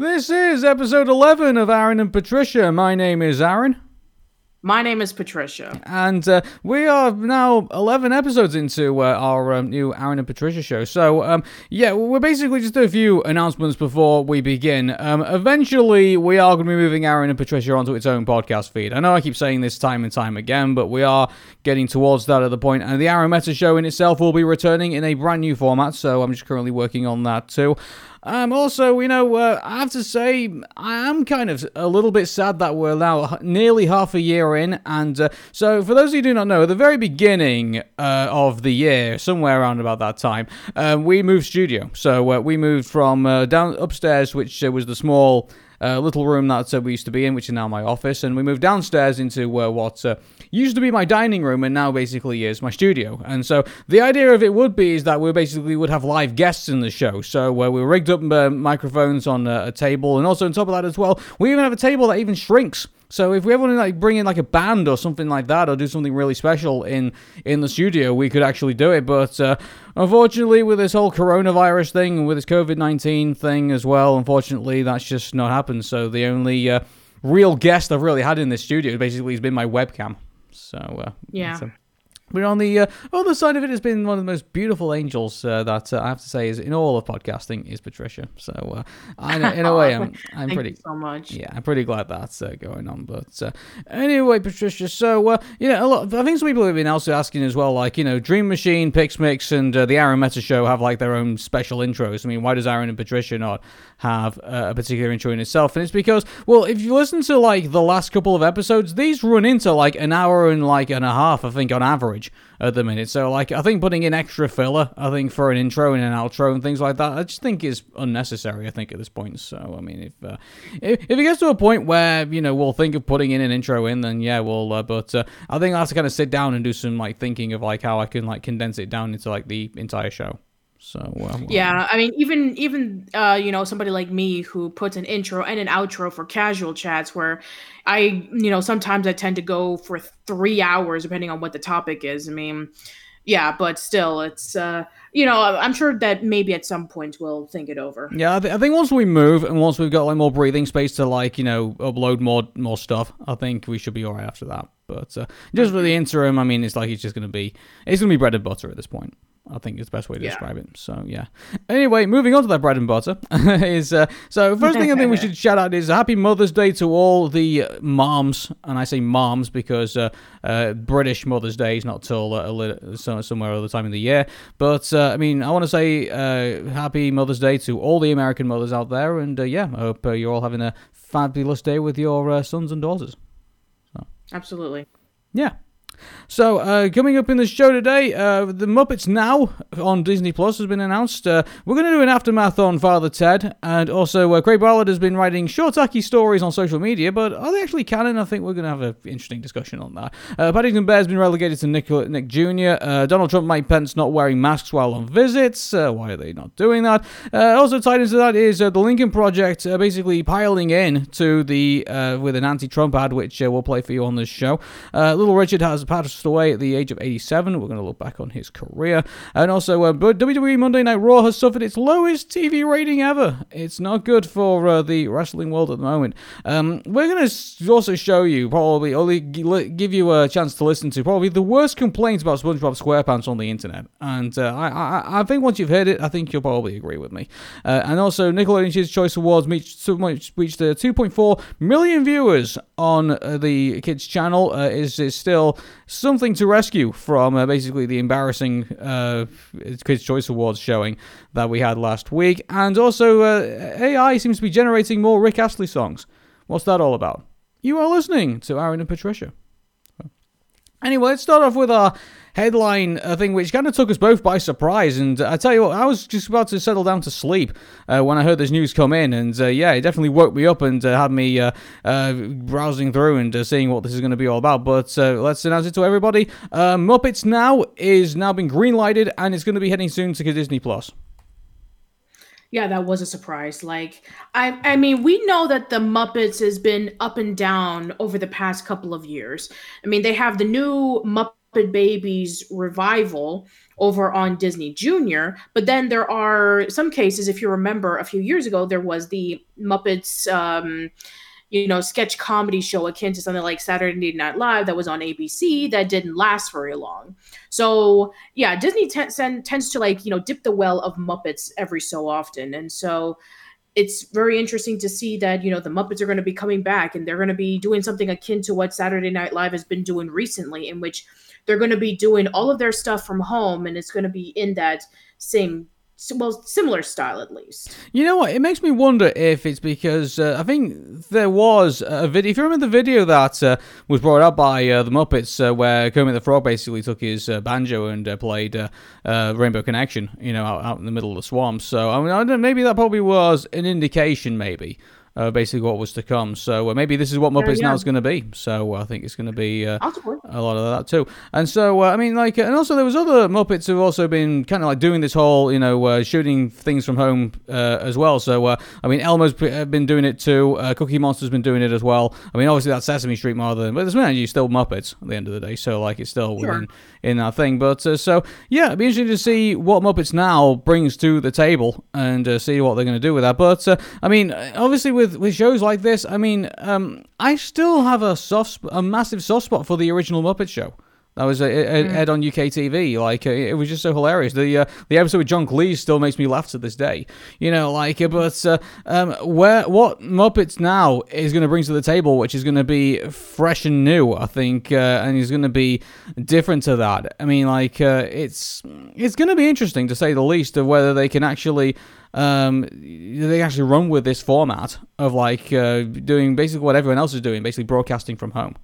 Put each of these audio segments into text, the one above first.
This is episode 11 of Aaron and Patricia. My name is Aaron. My name is Patricia. And uh, we are now 11 episodes into uh, our um, new Aaron and Patricia show. So, um, yeah, we're basically just a few announcements before we begin. Um, eventually, we are going to be moving Aaron and Patricia onto its own podcast feed. I know I keep saying this time and time again, but we are getting towards that at the point. And the Aaron Meta show in itself will be returning in a brand new format. So, I'm just currently working on that too. Um, also, you know, uh, I have to say, I am kind of a little bit sad that we're now nearly half a year in. And uh, so, for those who do not know, at the very beginning uh, of the year, somewhere around about that time, um, we moved studio. So, uh, we moved from uh, down upstairs, which uh, was the small uh, little room that uh, we used to be in, which is now my office, and we moved downstairs into uh, what uh, used to be my dining room and now basically is my studio. And so the idea of it would be is that we basically would have live guests in the show. So uh, we rigged up uh, microphones on a table, and also on top of that as well, we even have a table that even shrinks. So if we ever want to like bring in like a band or something like that, or do something really special in in the studio, we could actually do it. But uh, unfortunately, with this whole coronavirus thing and with this COVID nineteen thing as well, unfortunately, that's just not happened. So the only uh, real guest I've really had in this studio basically has been my webcam. So uh, yeah. But on the uh, other side of it has been one of the most beautiful angels uh, that uh, I have to say is in all of podcasting is Patricia. So uh, I, in a way, I'm I'm Thank pretty you so much. yeah, I'm pretty glad that's uh, going on. But uh, anyway, Patricia, so uh, you know, a lot. I think some people have been also asking as well, like you know, Dream Machine, Pixmix, and uh, the Aaron Meta Show have like their own special intros. I mean, why does Aaron and Patricia not have a particular intro in itself? And it's because, well, if you listen to like the last couple of episodes, these run into like an hour and like and a half, I think, on average at the minute. So like, I think putting in extra filler, I think for an intro and an outro and things like that, I just think is unnecessary. I think at this point. So I mean, if uh, if, if it gets to a point where you know we'll think of putting in an intro in, then yeah, we'll. Uh, but uh, I think I have to kind of sit down and do some like thinking of like how I can like condense it down into like the entire show. So well, Yeah, I mean, even even uh, you know somebody like me who puts an intro and an outro for casual chats, where I you know sometimes I tend to go for three hours depending on what the topic is. I mean, yeah, but still, it's uh, you know I'm sure that maybe at some point we'll think it over. Yeah, I, th- I think once we move and once we've got like more breathing space to like you know upload more more stuff, I think we should be alright after that. But uh, just for the interim, I mean, it's like it's just gonna be it's gonna be bread and butter at this point. I think is the best way to Yeah. describe it. So yeah. Anyway, moving on to that bread and butter is uh, so first thing I think we should shout out is Happy Mother's Day to all the uh, moms, and I say moms because uh, uh, British Mother's Day is not till uh, a lit- so, somewhere other time of the year. But uh, I mean, I want to say uh, Happy Mother's Day to all the American mothers out there, and uh, yeah, I hope uh, you're all having a fabulous day with your uh, sons and daughters. Absolutely. Yeah. So, uh, coming up in the show today, uh, the Muppets Now on Disney Plus has been announced. Uh, we're going to do an aftermath on Father Ted, and also uh, Craig Bartlett has been writing short, tacky stories on social media, but are they actually canon? I think we're going to have an interesting discussion on that. Uh, Paddington Bear's been relegated to Nick, Nick Jr. Uh, Donald Trump, Mike Pence not wearing masks while on visits. Why are they not doing that? Also tied into that is the Lincoln Project, basically piling in to the with an anti-Trump ad, which we'll play for you on this show. Little Richard has passed away at the age of 87. We're going to look back on his career, and also uh, WWE Monday Night Raw has suffered its lowest TV rating ever. It's not good for uh, the wrestling world at the moment. Um, we're going to also show you probably only give you a chance to listen to probably the worst complaints about SpongeBob SquarePants on the internet, and uh, I, I I think once you've heard it, I think you'll probably agree with me. Uh, and also, Nickelodeon's Choice Awards reached, reached uh, 2.4 million viewers on uh, the kids channel. Is is still something to rescue from uh, basically the embarrassing uh, Kids Choice Awards showing that we had last week. And also, uh, AI seems to be generating more Rick Astley songs. What's that all about? You are listening to Aaron and Patricia. Anyway, let's start off with our headline a thing, which kind of took us both by surprise. And uh, I tell you what, I was just about to settle down to sleep uh, when I heard this news come in, and uh, yeah, it definitely woke me up and uh, had me uh, uh, browsing through and seeing what this is going to be all about. But let's announce it to everybody: uh, Muppets Now is now been greenlighted, and it's going to be heading soon to Disney Plus. Yeah, that was a surprise. Like, I, I mean, we know that the Muppets has been up and down over the past couple of years. I mean, they have the new Muppet Muppet Babies revival over on Disney Junior. But then there are some cases, if you remember, a few years ago, there was the Muppets. Um, you know, sketch comedy show akin to something like Saturday Night Live that was on ABC that didn't last very long. So, yeah, Disney t- tends to like, you know, dip the well of Muppets every so often. And so it's very interesting to see that, you know, the Muppets are going to be coming back and they're going to be doing something akin to what Saturday Night Live has been doing recently, in which they're going to be doing all of their stuff from home and it's going to be in that same well similar style at least. You know what? It makes me wonder if it's because uh, i think there was a video if you remember the video that uh, was brought up by uh, the muppets uh, where kermit the frog basically took his uh, banjo and uh, played rainbow connection you know out, out, in the middle of the swamp. So i mean I maybe that probably was an indication maybe uh, basically what was to come. So uh, maybe this is what Muppets yeah, yeah. now is going to be. So uh, I think it's going to be uh, a lot of that too. And so uh, I mean, like, and also there was other Muppets who've also been kind of like doing this whole, you know, uh, shooting things from home as well. So I mean, Elmo's been doing it too. Cookie Monster's been doing it as well. I mean, obviously that's Sesame Street more than, but there's you still Muppets at the end of the day. So like, it's still sure. within in that thing. But so yeah, it'd be interesting to see what Muppets now brings to the table and see what they're going to do with that. But I mean, obviously with with shows like this, I mean, um, I still have a soft, a massive soft spot for the original Muppet Show. That was a, a, mm. Ed on UK TV. Like uh, it was just so hilarious. The uh, the episode with John Cleese still makes me laugh to this day. You know, like uh, but uh, um, where what Muppets now is going to bring to the table, which is going to be fresh and new, I think, uh, and is going to be different to that. I mean, like uh, it's it's going to be interesting to say the least of whether they can actually um, they actually run with this format of like uh, doing basically what everyone else is doing, basically broadcasting from home.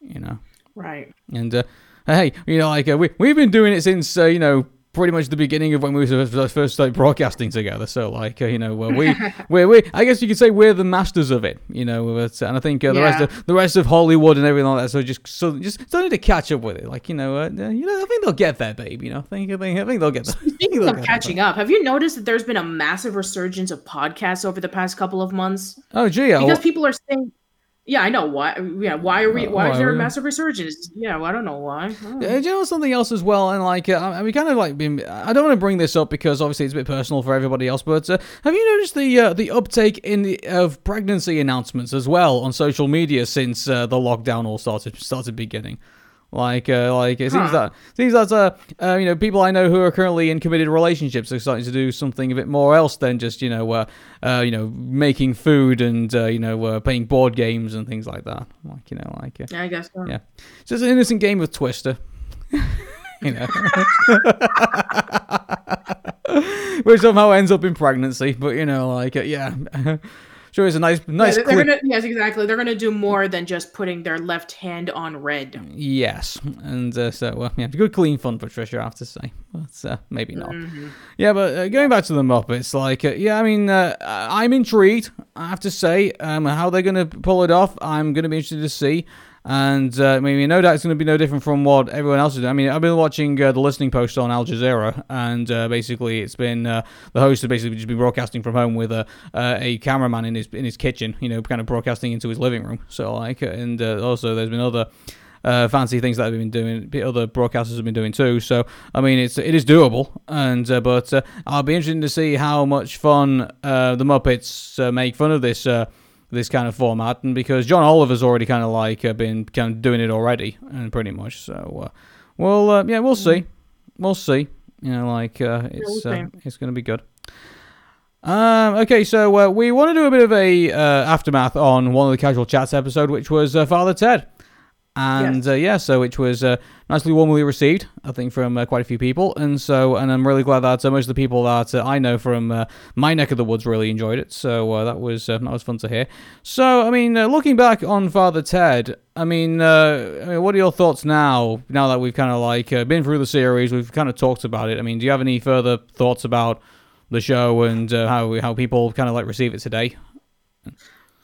You know, right? And uh, hey, you know, like uh, we we've been doing it since uh, you know pretty much the beginning of when we first started broadcasting together. So, like, uh, you know, uh, we, we, we, I guess you could say we're the masters of it, you know. But, and I think uh, the yeah. rest of the rest of Hollywood and everything like that, so just so just still need to catch up with it. Like, you know, uh, you know, I think they'll get there, babe. You know, I think I think, I think they'll get there. Speaking of catching up, have you noticed that there's been a massive resurgence of podcasts over the past couple of months? Oh, gee, because well, people are saying yeah, I know why. Yeah, why are we? Why, why is there a massive resurgence? Yeah, well, I don't know why. Yeah, you know something else as well, and like uh, I mean, kind of like been. I don't want to bring this up because obviously it's a bit personal for everybody else, but uh, have you noticed the uh, the uptake in the of pregnancy announcements as well on social media since uh, the lockdown all started started beginning? Like, uh, like it seems huh. that seems that uh, uh, you know people I know who are currently in committed relationships are starting to do something a bit more else than just you know, uh, uh you know, making food and uh, you know, uh, playing board games and things like that. Like, you know, like uh, yeah, I guess so. Yeah, it's just an innocent game of Twister. you know. Which somehow ends up in pregnancy, but you know, like, uh, yeah. Sure, it's a nice, nice. Yeah, they're gonna, yes, exactly. They're gonna do more than just putting their left hand on red. Yes, and uh, so well, yeah, good clean fun for Trisha, I have to say, but uh, maybe not. Mm-hmm. Yeah, but uh, going back to the Muppets, like, uh, yeah, I mean, uh, I'm intrigued. I have to say, um, how they're gonna pull it off. I'm gonna be interested to see. And uh, I mean, no doubt it's going to be no different from what everyone else is doing. I mean, I've been watching uh, the listening post on Al Jazeera, and uh, basically, it's been uh, the host has basically just been broadcasting from home with a uh, a cameraman in his in his kitchen, you know, kind of broadcasting into his living room. So like, and uh, also there's been other. Uh, fancy things that have been doing, other broadcasters have been doing too. So I mean, it's it is doable, and uh, but uh, I'll be interested to see how much fun the Muppets make fun of this this kind of format, and because John Oliver's already kind of like uh, been kind of doing it already, and pretty much. So, uh, well, uh, yeah, we'll see, we'll see. You know, like uh, it's uh, it's going to be good. Um, okay, so uh, we want to do a bit of a aftermath on one of the casual chats episode, which was Father Ted. And yes. uh, yeah, so which was uh, nicely warmly received, I think, from uh, quite a few people, and so and I'm really glad that uh, most of the people that uh, I know from uh, my neck of the woods really enjoyed it. So that was that was fun to hear. So I mean, looking back on Father Ted, I mean, I mean, what are your thoughts now? Now that we've kind of like been through the series, we've kind of talked about it. I mean, do you have any further thoughts about the show and how how people kind of like receive it today?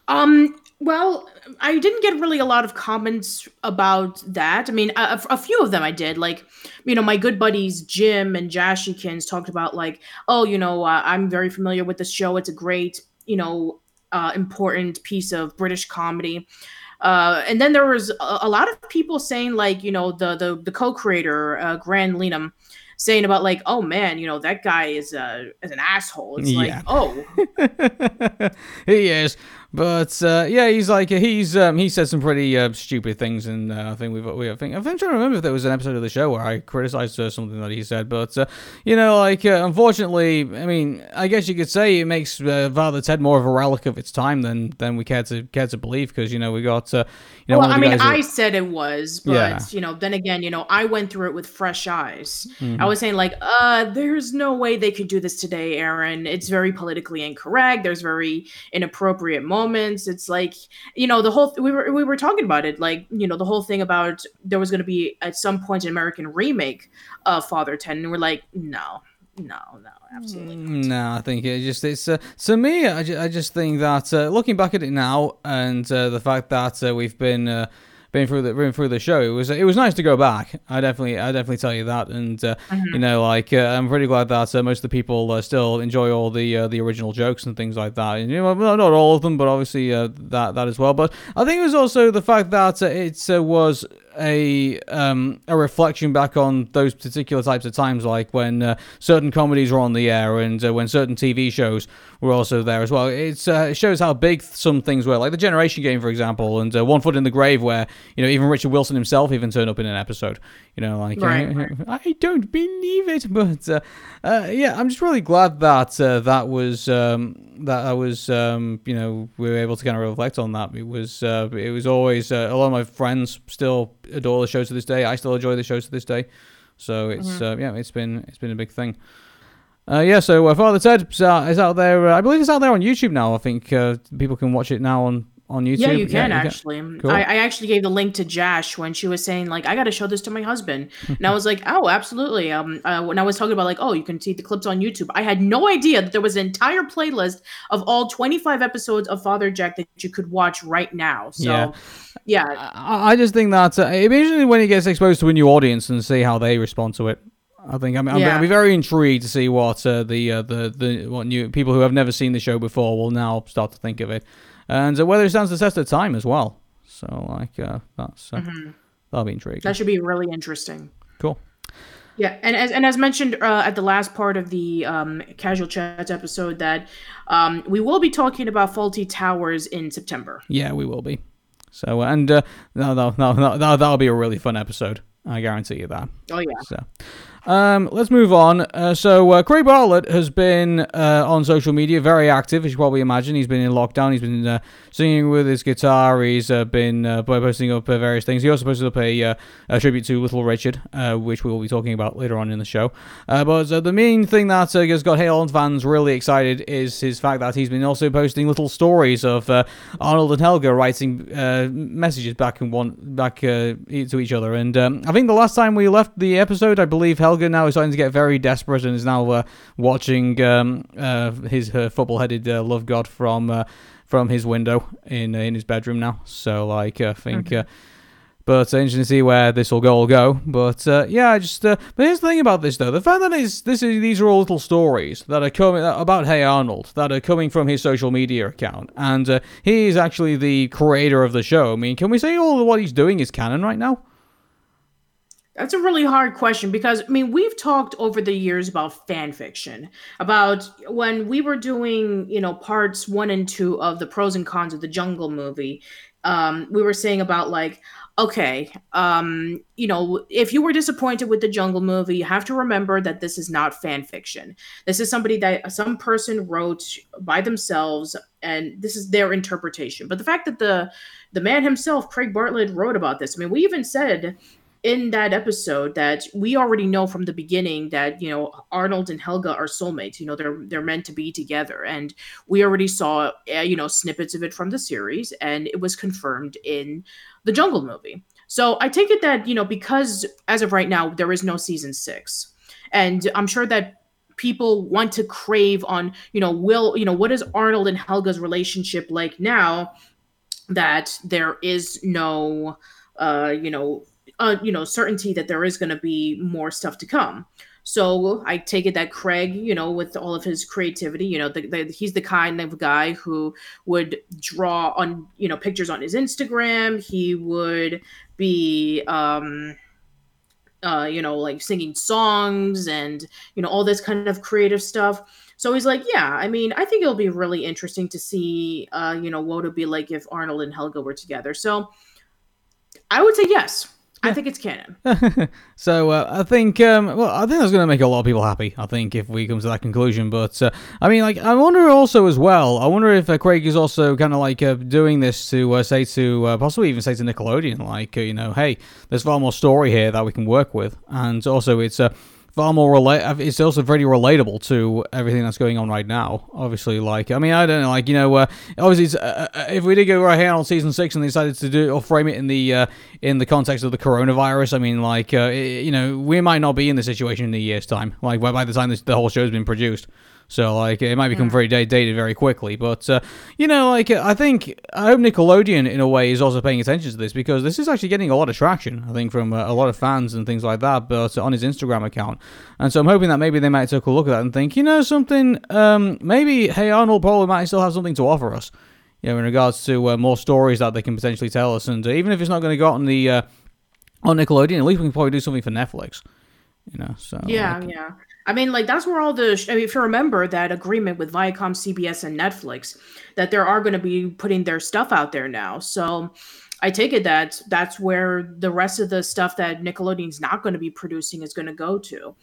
Um, well, I didn't get really a lot of comments about that. I mean, a, a, few of them I did. Like, you know, my good buddies Jim and Jashikins talked about like, oh, you know, uh, I'm very familiar with this show. It's a great, you know, uh, important piece of British comedy. Uh, and then there was a, a, lot of people saying like you know the the, the co-creator uh, Linehan saying about like oh man you know that guy is uh is an asshole. It's yeah. like oh he is. But uh, yeah, he's like he's um, he said some pretty uh, stupid things, and uh, I think we've we I think I'm trying to remember if there was an episode of the show where I criticized uh, something that he said. But uh, you know, like uh, unfortunately, I mean, I guess you could say it makes Father Ted more of a relic of its time than than we care to care to believe because you know we got you know. Well, I mean, I that, said it was, but yeah. you know, then again, you know, I went through it with fresh eyes. Mm-hmm. I was saying like, uh, there's no way they could do this today, Aaron. It's very politically incorrect. There's very inappropriate moments moments it's like you know the whole th- we were we were talking about it like you know the whole thing about there was going to be at some point an american remake of father ted and we're like no no no absolutely not. no i think it just it's uh, to me I, ju- I just think that uh, looking back at it now and uh, the fact that uh, we've been been through the been through the show. It was it was nice to go back. I definitely I definitely tell you that, and uh, mm-hmm. you know like uh, I'm pretty glad that uh, most of the people uh, still enjoy all the uh, the original jokes and things like that. And, you know, not all of them, but obviously uh, that that as well. But I think it was also the fact that it was a um, a reflection back on those particular types of times, like when uh, certain comedies were on the air and uh, when certain TV shows were also there as well. It's, uh, it shows how big some things were, like the Generation Game, for example, and uh, One Foot in the Grave, where you know even Richard Wilson himself even turned up in an episode. You know, like right, right. I don't believe it, but uh, uh, yeah, I'm just really glad that that was um, that I was um, you know we were able to kind of reflect on that. It was it was always a lot of my friends still adore the show to this day. I still enjoy the show to this day. So it's mm-hmm. uh, yeah, it's been it's been a big thing. Uh, yeah, so uh, Father Ted is out, there. Uh, I believe it's out there on YouTube now. I think uh, people can watch it now on on YouTube. Yeah, you can yeah, actually. You can. Cool. I, I, actually gave the link to Jash when she was saying like, I got to show this to my husband, and I was like, oh, absolutely. Um, uh, when I was talking about like, oh, you can see the clips on YouTube, I had no idea that there was an entire playlist of all 25 episodes of Father Jack that you could watch right now. So, yeah, yeah. I, I just think that uh, it'd be interesting when he gets exposed to a new audience and see how they respond to it. I think I'm yeah. I'll be very intrigued to see what uh, the uh, the the what new people who have never seen the show before will now start to think of it and uh, whether it stands the test of time as well. So like uh, that's uh, mm-hmm. that'll be intriguing. That should be really interesting. Cool. Yeah, and as and as mentioned uh, at the last part of the um, casual chats episode, that um, we will be talking about Fawlty Towers in September. Yeah, we will be. So and uh, no, no, no, no, that'll be a really fun episode. I guarantee you that. Oh yeah. So, um, let's move on. Uh, so, uh, Craig Bartlett has been uh, on social media, very active, as you probably imagine. He's been in lockdown. He's been uh, singing with his guitar. He's uh, been uh, posting up various things. He also posted up a, a tribute to Little Richard, which we will be talking about later on in the show. but the main thing that has got Hey fans really excited is his fact that he's been also posting little stories of Arnold and Helga writing messages back and one back to each other. And um, I think the last time we left the episode, I believe Helga Helga now is starting to get very desperate and is now uh, watching um, uh, his her football-headed uh, love god from uh, from his window in uh, in his bedroom now. So like I think. Mm-hmm. But uh, interesting to see where this will go. Will go. But uh, yeah, I just. Uh, but here's the thing about this though: the fact that is this is these are all little stories that are coming about Hey Arnold that are coming from his social media account, and uh, he is actually the creator of the show. I mean, can we say all of what he's doing is canon right now? That's a really hard question because I mean we've talked over the years about fan fiction, about when we were doing you know parts one and two of the pros and cons of the Jungle movie. Um, we were saying about like okay, um, you know, if you were disappointed with the Jungle movie, you have to remember that this is not fan fiction. This is somebody that some person wrote by themselves, and this is their interpretation. But the fact that the the man himself, Craig Bartlett, wrote about this. I mean, we even said in that episode that we already know from the beginning that you know Arnold and Helga are soulmates. You know they're they're meant to be together, and we already saw uh, you know snippets of it from the series, and it was confirmed in the Jungle movie. So I take it that you know because as of right now there is no season six, and I'm sure that people want to crave on you know will you know what is Arnold and Helga's relationship like now that there is no uh, you know uh, you know certainty that there is going to be more stuff to come. So I take it that Craig, you know, with all of his creativity, you know, the, the, he's the kind of guy who would draw on, you know, pictures on his Instagram. He would be, um, uh, you know, like singing songs and, you know, all this kind of creative stuff. So he's like, yeah, I mean, I think it'll be really interesting to see, uh, you know, what it would be like if Arnold and Helga were together. So I would say yes. I think it's canon. so uh, I think, um, well, I think that's going to make a lot of people happy. I think if we come to that conclusion, but uh, I mean, like, I wonder also as well. I wonder if uh, Craig is also kind of like uh, doing this to uh, say to uh, possibly even say to Nickelodeon, like, you know, hey, there's far more story here that we can work with, and also it's far more relate. It's also very relatable to everything that's going on right now. Obviously, like I mean, I don't know, like you know, uh, obviously, uh, uh, if we did go right here on season six and they decided to do or frame it in the uh, in the context of the coronavirus, I mean, like uh, you know, we might not be in the situation in a year's time. Like by the time this, the whole show's been produced. So like it might become very dated very quickly, but uh, you know, like I think I hope Nickelodeon in a way is also paying attention to this because this is actually getting a lot of traction. I think from uh, a lot of fans and things like that, but on his Instagram account, and so I'm hoping that maybe they might take a look at that and think, you know, something. Um, maybe Hey Arnold probably might still have something to offer us. You know, in regards to uh, more stories that they can potentially tell us, and uh, even if it's not going to go on the uh, on Nickelodeon, at least we can probably do something for Netflix. You know, so yeah, like, yeah. I mean, like that's where all the. I mean, if you remember that agreement with Viacom, CBS, and Netflix, that there are going to be putting their stuff out there now. So, I take it that that's where the rest of the stuff that Nickelodeon's not going to be producing is going to go to.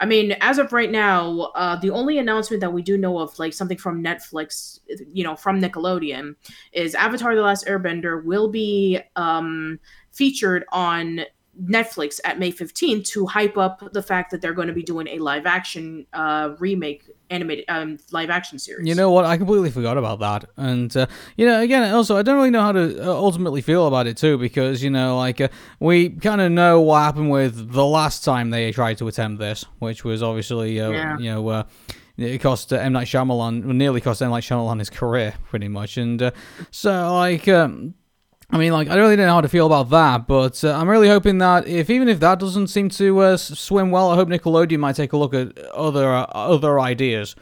I mean, as of right now, uh, the only announcement that we do know of, like something from Netflix, you know, from Nickelodeon, is Avatar: The Last Airbender will be um, featured on Netflix at May 15th to hype up the fact that they're going to be doing a live action uh, remake animated um, live action series. You know what? I completely forgot about that. And uh, you know, again, also I don't really know how to uh, ultimately feel about it too because you know, like uh, we kind of know what happened with the last time they tried to attempt this, which was obviously uh, yeah. you know. Uh, it cost uh, M Night Shyamalan, nearly cost M Night Shyamalan his career, pretty much, and uh, so like um, I mean, like, I don't really know how to feel about that, but uh, I'm really hoping that if even if that doesn't seem to uh, swim well, I hope Nickelodeon might take a look at other uh, other ideas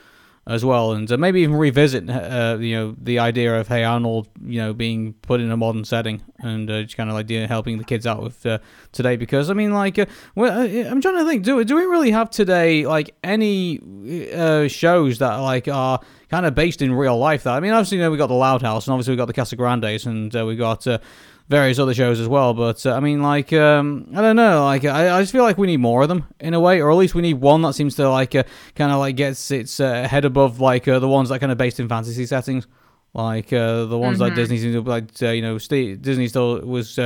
as well, and uh, maybe even revisit, uh, you know, the idea of Hey Arnold, you know, being put in a modern setting and uh, just kind of like helping the kids out with today. Because I mean, like, well, I'm trying to think, do do we really have today like any shows that like are kind of based in real life. That I mean, obviously, you know, we got the Loud House, and obviously we got the Casagrandes, and uh, we got uh, various other shows as well. But uh, I mean, like, um, I don't know, like, I, I just feel like we need more of them in a way, or at least we need one that seems to like uh, kind of like gets its uh, head above like uh, the ones that kind of based in fantasy settings, like the ones mm-hmm. that Disney like you know St- Disney still was.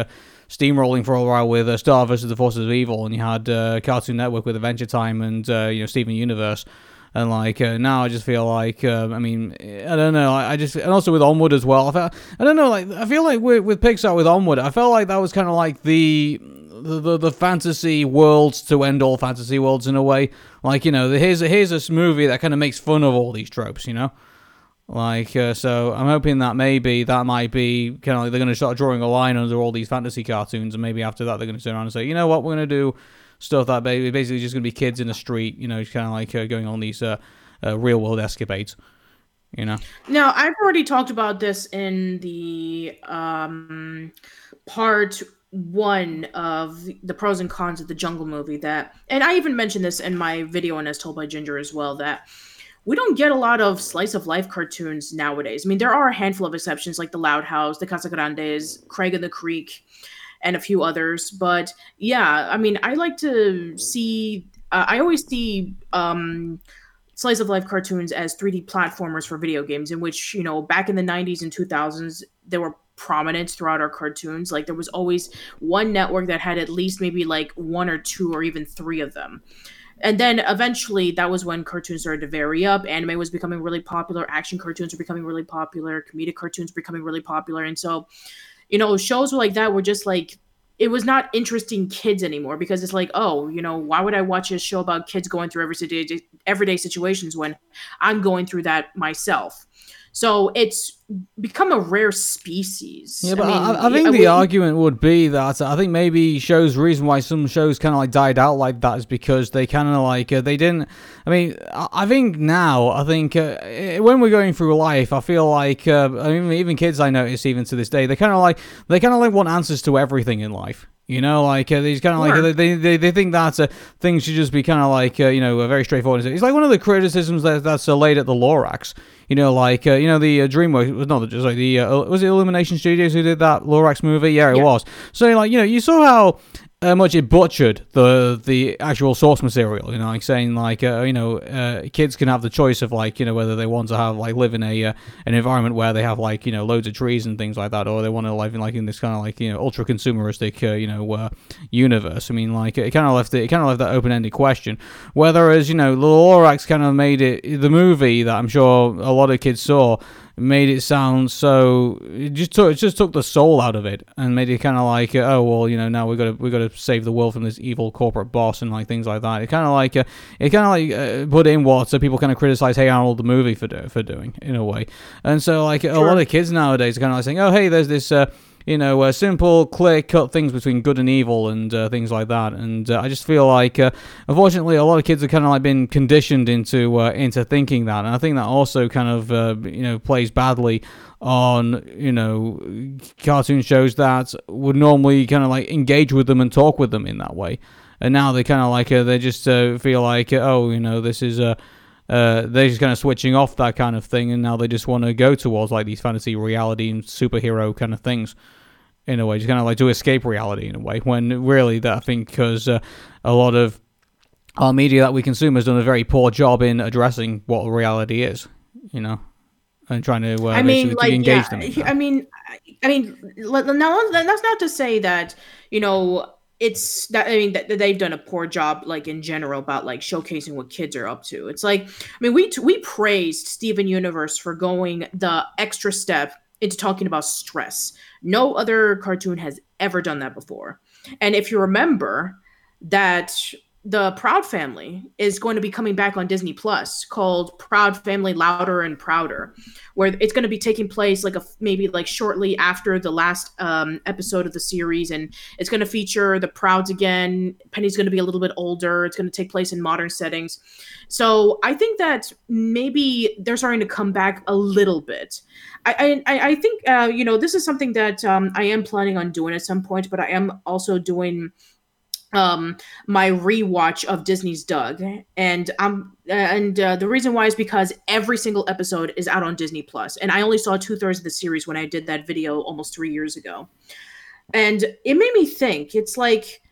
Steamrolling for a while with Star versus the Forces of Evil, and you had Cartoon Network with Adventure Time and you know Steven Universe and like uh, now I just feel like uh, I mean I don't know I, just and also with Onward as well I felt I don't know like I feel like with, with Pixar with Onward I felt like that was kind of like the, the the, the fantasy worlds to end all fantasy worlds in a way. Like you know here's a, here's this movie that kind of makes fun of all these tropes you know? Like uh, so I'm hoping that maybe that might be kind of like they're going to start drawing a line under all these fantasy cartoons and maybe after that they're going to turn around and say you know what? We're going to do stuff that basically just going to be kids in the street, you know, kind of like uh, going on these uh, uh, real world escapades. You know. Now I've already talked about this in the um, part one of the pros and cons of the Jungle movie. That, and I even mentioned this in my video and as told by Ginger as well. That we don't get a lot of slice of life cartoons nowadays. I mean, there are a handful of exceptions like the Loud House, the Casagrandes, Craig of the Creek, and a few others. But yeah, I mean, I like to see. Uh, I always see um, slice of life cartoons as 3D platformers for video games, in which you know back in the 90s and 2000s there were prominent throughout our cartoons. Like there was always one network that had at least maybe like one or two or even three of them. And then eventually that was when cartoons started to vary up. Anime was becoming really popular, action cartoons were becoming really popular, comedic cartoons were becoming really popular. And so you know, shows like that were just like it was not interesting kids anymore because it's like, oh, you know, why would I watch a show about kids going through everyday everyday situations when I'm going through that myself? So it's become a rare species. Yeah, but I, mean, I, I think we- the argument would be that I think maybe shows reason why some shows kind of like died out like that is because they kind of like uh, they didn't. I mean, I, I think now I think uh, when we're going through life, I feel like uh, I mean even kids I notice even to this day they kind of like they kind of like want answers to everything in life. You know, like uh, these kind of like they, they they think that uh, things should just be kind of like uh, you know very straightforward. It's like one of the criticisms that that's uh, laid at the Lorax. You know, like uh, you know the uh, DreamWorks was not just like the uh, was it Illumination Studios who did that Lorax movie? Yeah, it Yeah. was. So like you know you saw how. Uh, much it butchered the the actual source material, you know, like saying like uh, you know uh, kids can have the choice of like you know whether they want to have like live in a uh, an environment where they have like you know loads of trees and things like that, or they want to live in like in this kind of like you know ultra consumeristic uh, you know uh, universe. I mean, like it kind of left it, it kind of left that open ended question. Whereas you know the Lorax kind of made it the movie that I'm sure a lot of kids saw made it sound so it just took it just took the soul out of it and made it kind of like uh, oh well you know now we got to we got to save the world from this evil corporate boss and like things like that. It kind of like uh, it kind of like uh, put in what so people kind of criticize Hey Arnold the movie for do, for doing in a way. And so like a lot of kids nowadays are kind of like saying oh hey there's this uh, you know, uh, simple, clear cut things between good and evil and uh, things like that. And uh, I just feel like, uh, unfortunately, a lot of kids are kind of like been conditioned into uh, into thinking that, and I think that also kind of you know plays badly on you know cartoon shows that would normally kind of like engage with them and talk with them in that way. And now they kind of like uh, they just uh, feel like oh you know this is a uh, they're just kind of switching off that kind of thing, and now they just want to go towards like these fantasy reality and superhero kind of things in a way, just kind of like to escape reality in a way. When really, that I think because uh, a lot of our media that we consume has done a very poor job in addressing what reality is, you know, and trying to uh, I mean, like, engage yeah, them. I mean, I- mean, now that's not to say that you know it's that I mean that, they've done a poor job, like in general, about like showcasing what kids are up to. It's like, I mean, we we praised Steven Universe for going the extra step into talking about stress. No other cartoon has ever done that before. And if you remember that the Proud Family is going to be coming back on Disney Plus called Proud Family Louder and Prouder where it's going to be taking place like a maybe like shortly after the last um, episode of the series and it's going to feature the prouds again. Penny's going to be a little bit older. It's going to take place in modern settings. So i think that maybe they're starting to come back a little bit. I i, I think uh, you know this is something that um, i am planning on doing at some point but i am also doing um my rewatch of Disney's Doug. And I'm and uh, the reason why is because every single episode is out on Disney Plus. And I only saw two thirds of the series when I did that video almost three years ago. And it made me think. It's like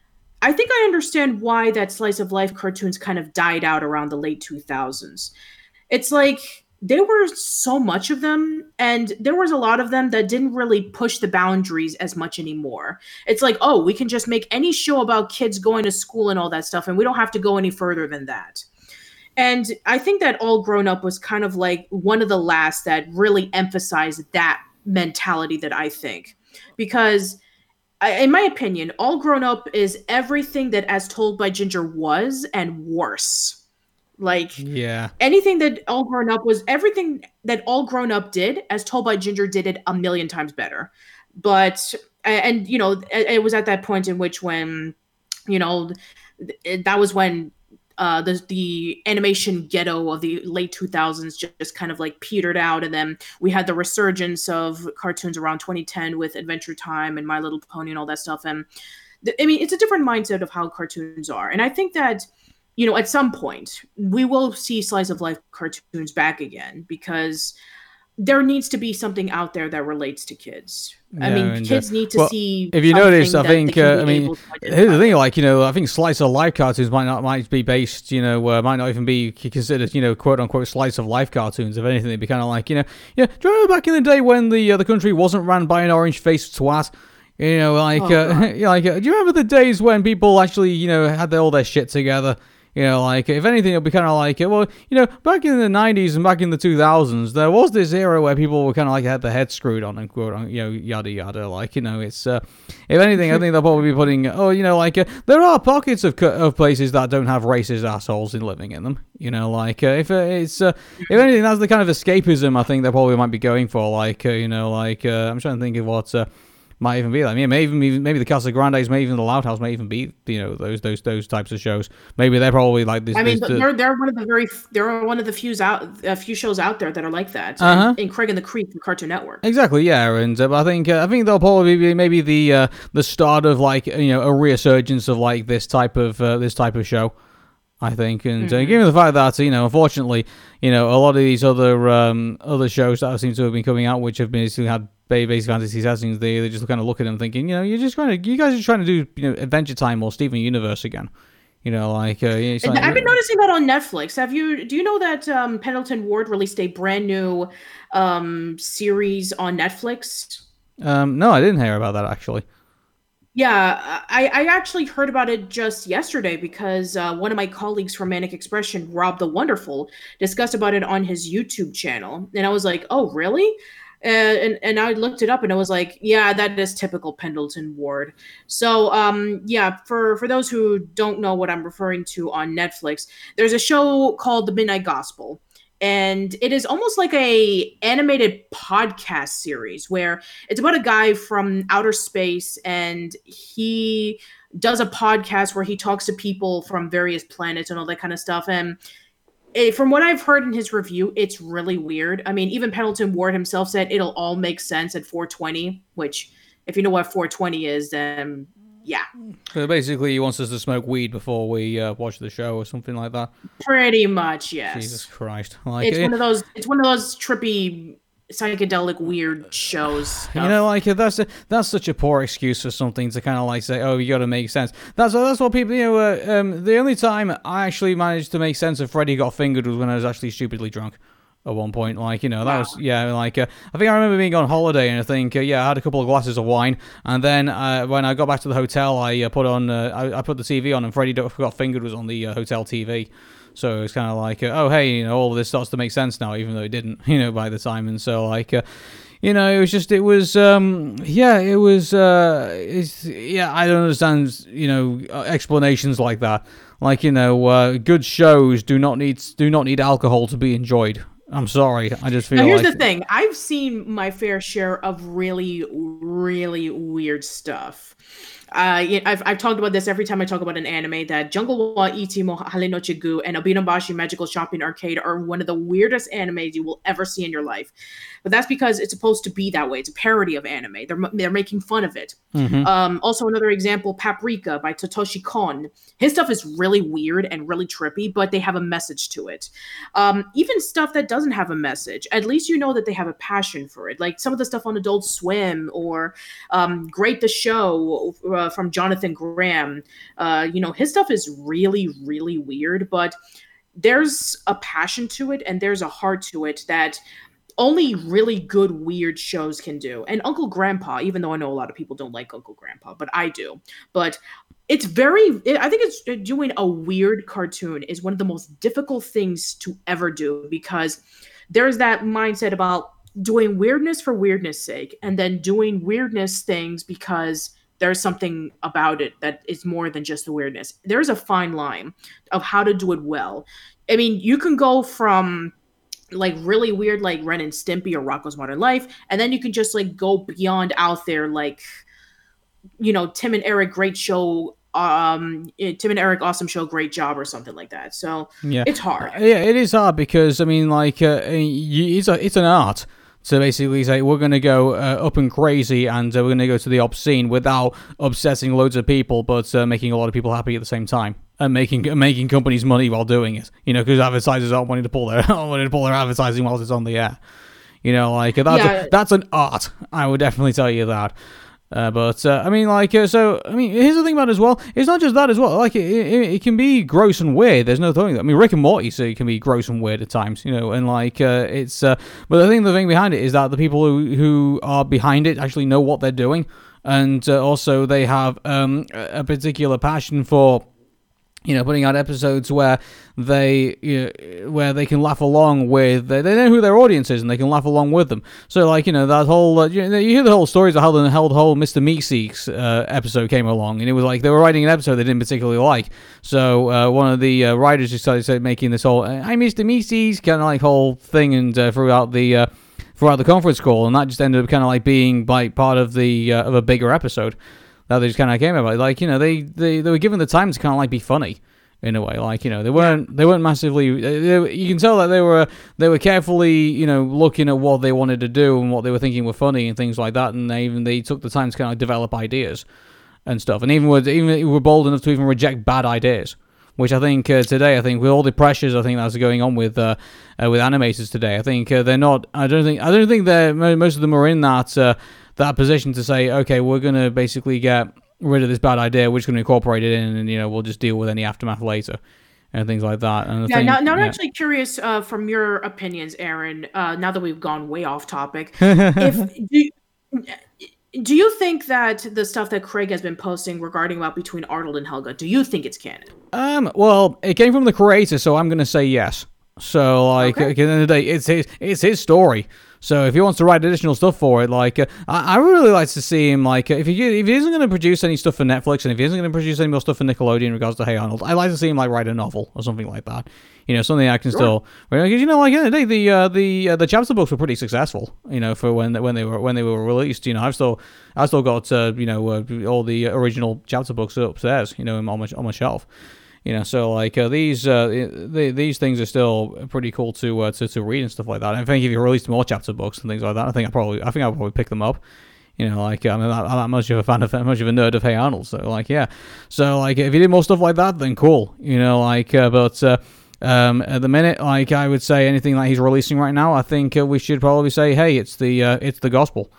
I think I understand why that slice of life cartoons kind of died out around the late 2000s it's like there were so much of them and there was a lot of them that didn't really push the boundaries as much anymore. It's like oh we can just make any show about kids going to school and all that stuff and we don't have to go any further than that. And i think that all grown up was kind of like one of the last that really emphasized that mentality that i think. Because in my opinion all grown up is everything that as told by ginger was and worse like yeah, anything that all grown up was everything that all grown up did as told by ginger did it a million times better. But and you know it, was at that point in which when you know that was when uh the the animation ghetto of the late 2000s just, just kind of like petered out. And then we had the resurgence of cartoons around 2010 with adventure time and my little pony and all that stuff. And th- i mean it's a different mindset of how cartoons are. And i think that you know, at some point, we will see slice of life cartoons back again because there needs to be something out there that relates to kids. I Yeah, mean, and, uh, kids need to well, see. if you notice, I think, uh, I mean, Here's the thing, like you know, I think slice of life cartoons might not might be based, you know, uh, might not even be considered, you know, quote unquote slice of life cartoons. If anything, they'd be kind of like, you know, yeah. Do you remember back in the day when the uh, the country wasn't ran by an orange faced twat? You know, like, Oh, uh, like, uh, do you remember the days when people actually, you know, had their, all their shit together? You know, like if anything, it'll be kind of like, well, you know, back in the '90s and back in the 2000s, there was this era where people were kind of like had their head screwed on and quote, you know, yada yada. Like, you know, it's uh, if anything, I think they'll probably be putting, oh, you know, like uh, there are pockets of of places that don't have racist assholes in living in them. You know, like uh, if uh, it's uh, if anything, that's the kind of escapism I think they probably might be going for. Like, uh, you know, like I'm trying to think of what might even be like. Yeah, maybe maybe the Casa Grandes, maybe even the Loud House, may even be you know those those those types of shows. Maybe they're probably like this. I mean, this, they're they're one of the very they're one of the few out a few shows out there that are like that. Uh-huh. In Craig of the Creek from Cartoon Network. Exactly, yeah, and uh, I think uh, I think they'll probably be maybe the uh, the start of like you know a resurgence of like this type of uh, this type of show. I think, and uh, mm-hmm. given the fact that you know, unfortunately, you know, a lot of these other um, other shows that seem to have been coming out, which have basically had Basic Fantasy settings, they they just kind of look at them thinking, you know, you're just trying to, you guys are trying to do, you know, Adventure Time or Steven Universe again. You know, like, uh, like I've been noticing that on Netflix. Have you? Do you know that um, Pendleton Ward released a brand new um, series on Netflix? Um, no, I didn't hear about that actually. Yeah, I, I actually heard about it just yesterday because uh, one of my colleagues from Manic Expression, Rob the Wonderful, discussed about it on his YouTube channel, and I was like, "Oh, really?" And, and, I looked it up and it was like, yeah, that is typical Pendleton Ward. So um, yeah, for for those who don't know what I'm referring to on Netflix, there's a show called The Midnight Gospel and it is almost like a animated podcast series where it's about a guy from outer space and he does a podcast where he talks to people from various planets and all that kind of stuff and it, from what I've heard in his review, it's really weird. I mean, even Pendleton Ward himself said it'll all make sense at 420, which, if you know what 420 is, then yeah. So basically, he wants us to smoke weed before we uh, watch the show or something like that. Pretty much, yes. Jesus Christ! Like, it's it, one of those. It's one of those trippy psychedelic weird shows. Stuff. You know, like that's a, that's such a poor excuse for something to kind of like say, oh, you got to make sense. That's that's what people. You know, uh, um, the only time I actually managed to make sense of Freddy got fingered was when I was actually stupidly drunk at one point. Like, you know, that wow. was, yeah, like, uh, I think I remember being on holiday and I think, uh, yeah, I had a couple of glasses of wine. And then uh, when I got back to the hotel, I uh, put on, uh, I, I, put the TV on and Freddy Got Fingered was on the uh, hotel TV. So it's kind of like, oh, hey, you know, all of this starts to make sense now, even though it didn't, you know, by the time. And so, like, you know, it was just, it was, um, yeah, it was, uh, it's, yeah, I don't understand, you know, explanations like that. Like, you know, good shows do not need do not need alcohol to be enjoyed. I'm sorry. I just feel. Now, here's like... the thing. I've seen my fair share of really, really weird stuff. Uh, I've, I've talked about this every time I talk about an anime that Jungle Wa Itsumo Hare nochi Guu and Abenobashi Magical Shopping Arcade are one of the weirdest animes you will ever see in your life. But that's because it's supposed to be that way. It's a parody of anime. They're, they're making fun of it. Mm-hmm. Um, also, another example, Paprika by Satoshi Kon. His stuff is really weird and really trippy, but they have a message to it. Um, even stuff that doesn't have a message, at least you know that they have a passion for it. Like some of the stuff on Adult Swim or um, Great the Show uh, from Jonathan Graham. Uh, you know, his stuff is really, really weird, but there's a passion to it and there's a heart to it that only really good weird shows can do. And Uncle Grandpa, even though I know a lot of people don't like Uncle Grandpa, but I do. But it's very I think it's uh, doing a weird cartoon is one of the most difficult things to ever do because there's that mindset about doing weirdness for weirdness sake and then doing weirdness things because there's something about it that is more than just the weirdness. There's a fine line of how to do it well. I mean, you can go from like really weird like Ren and Stimpy or Rocko's Modern Life, and then you can just like go beyond out there like you know Tim and Eric great show um eh, Tim and Eric awesome show great job or something like that. So yeah, it's hard. Yeah, it is hard because I mean like uh, it's a it's an art to basically say we're going to go uh, up and crazy and uh, we're going to go to the obscene without obsessing loads of people, but uh, making a lot of people happy at the same time and making making companies money while doing it. You know, because advertisers aren't wanting to pull their aren't wanting to pull their advertising whilst it's on the air. You know, like that's yeah. a, that's an art. I would definitely tell you that. Uh, but uh, I mean, like, uh, so I mean, here's the thing about it as well. It's not just that as well. Like, it, it, it can be gross and weird. There's no that. I mean, Rick and Morty so it can be gross and weird at times, you know. And like, uh, it's. Uh, but I think the thing behind it is that the people who who are behind it actually know what they're doing, and uh, also they have um, a particular passion for you know, putting out episodes where they, you know, where they can laugh along with, they, they know who their audience is and they can laugh along with them. So, like, you know, that whole, uh, you, know, you hear the whole stories of how the whole, whole Mr. Meeseeks uh, episode came along, and it was like they were writing an episode they didn't particularly like. So, uh, one of the uh, writers decided making this whole, I Mr. Meeseeks kind of like whole thing, and uh, throughout the, uh, throughout the conference call, and that just ended up kind of like being like part of the, of a bigger episode that they just kind of came about. Like you know, they, they they were given the time to kind of like be funny in a way. Like you know, they weren't they weren't massively. They, you can tell that they were they were carefully you know looking at what they wanted to do and what they were thinking were funny and things like that. And they even they took the time to kind of develop ideas and stuff. And even were even were bold enough to even reject bad ideas. Which I think uh, today, I think with all the pressures, I think that's going on with uh, uh, with animators today. I think uh, they're not. I don't think. I don't think they're. Most of them are in that uh, that position to say, okay, we're gonna basically get rid of this bad idea. We're just going to incorporate it in, and you know, we'll just deal with any aftermath later and things like that. And yeah, now, now I'm actually curious uh, from your opinions, Aaron. Uh, now that we've gone way off topic, if do, do you think that the stuff that Craig has been posting regarding about between Arnold and Helga, do you think it's canon? Um, well, it came from the creator, so I'm going to say yes. So, like, okay. at the end of the day, it's his, it's his story. So if he wants to write additional stuff for it, like uh, I, I really like to see him, like if he if he isn't going to produce any stuff for Netflix and if he isn't going to produce any more stuff for Nickelodeon in regards to Hey Arnold, I like to see him like write a novel or something like that. You know, something I can sure. still because you know, like in the day, the uh, the uh, the chapter books were pretty successful. You know, for when when they were when they were released. You know, I've still I've still got uh, you know uh, all the original chapter books upstairs. You know, on my on my shelf. You know, so like uh, these uh, the, these things are still pretty cool to, uh, to to read and stuff like that. I think if you released more chapter books and things like that, I think I probably I think I'll probably pick them up. You know, like I'm not, I'm not much of a fan of much of a nerd of Hey Arnold, so like yeah, so like if you did more stuff like that, then cool. You know, like uh, but. Uh, um, at the minute, like I would say, anything that he's releasing right now, I think uh, we should probably say, "Hey, it's the it's the gospel,"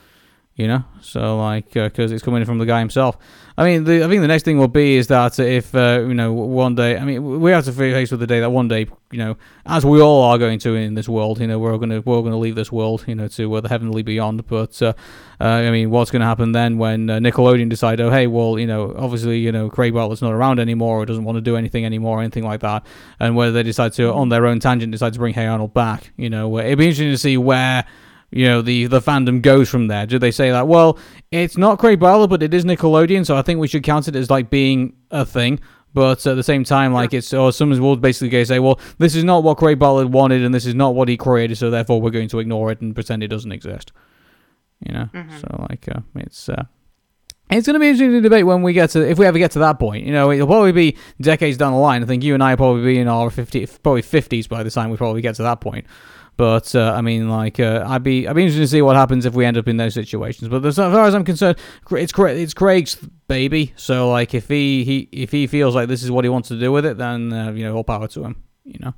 you know. So like, because it's coming from the guy himself. I mean, the, I think the next thing will be is that if uh, you know one day, I mean, we have to face with the day that one day, you know, as we all are going to in this world, you know, we're all to we're to leave this world, you know, to uh, the heavenly beyond. But uh, uh I mean, what's to happen then when uh, Nickelodeon decide, oh, hey, well, you know, obviously, you know, Craig Bartlett's not around anymore, or doesn't want to do anything anymore, or anything like that, and whether they decide to, on their own tangent, decide to bring Hey Arnold back, you know, it'd be interesting to see where you know the the fandom goes from there. Do they say that? Well, it's not Craig Bartlett, but it is Nickelodeon, so I think we should count it as like being a thing. But at the same time, like it's or someone will basically go say, well, this is not what Craig Bartlett wanted, and this is not what he created, so therefore we're going to ignore it and pretend it doesn't exist. You know, mm-hmm. so like uh, it's. Uh, it's going to be interesting to debate when we get to, if we ever get to that point. You know, it'll probably be decades down the line. I think you and I will probably be in our 50, probably 50s by the time we probably get to that point. But uh, I mean, like, uh, I'd be I'd be interested to see what happens if we end up in those situations. But as far as I'm concerned, it's it's Craig's baby. So like, if he, he if he feels like this is what he wants to do with it, then uh, you know, all power to him. You know.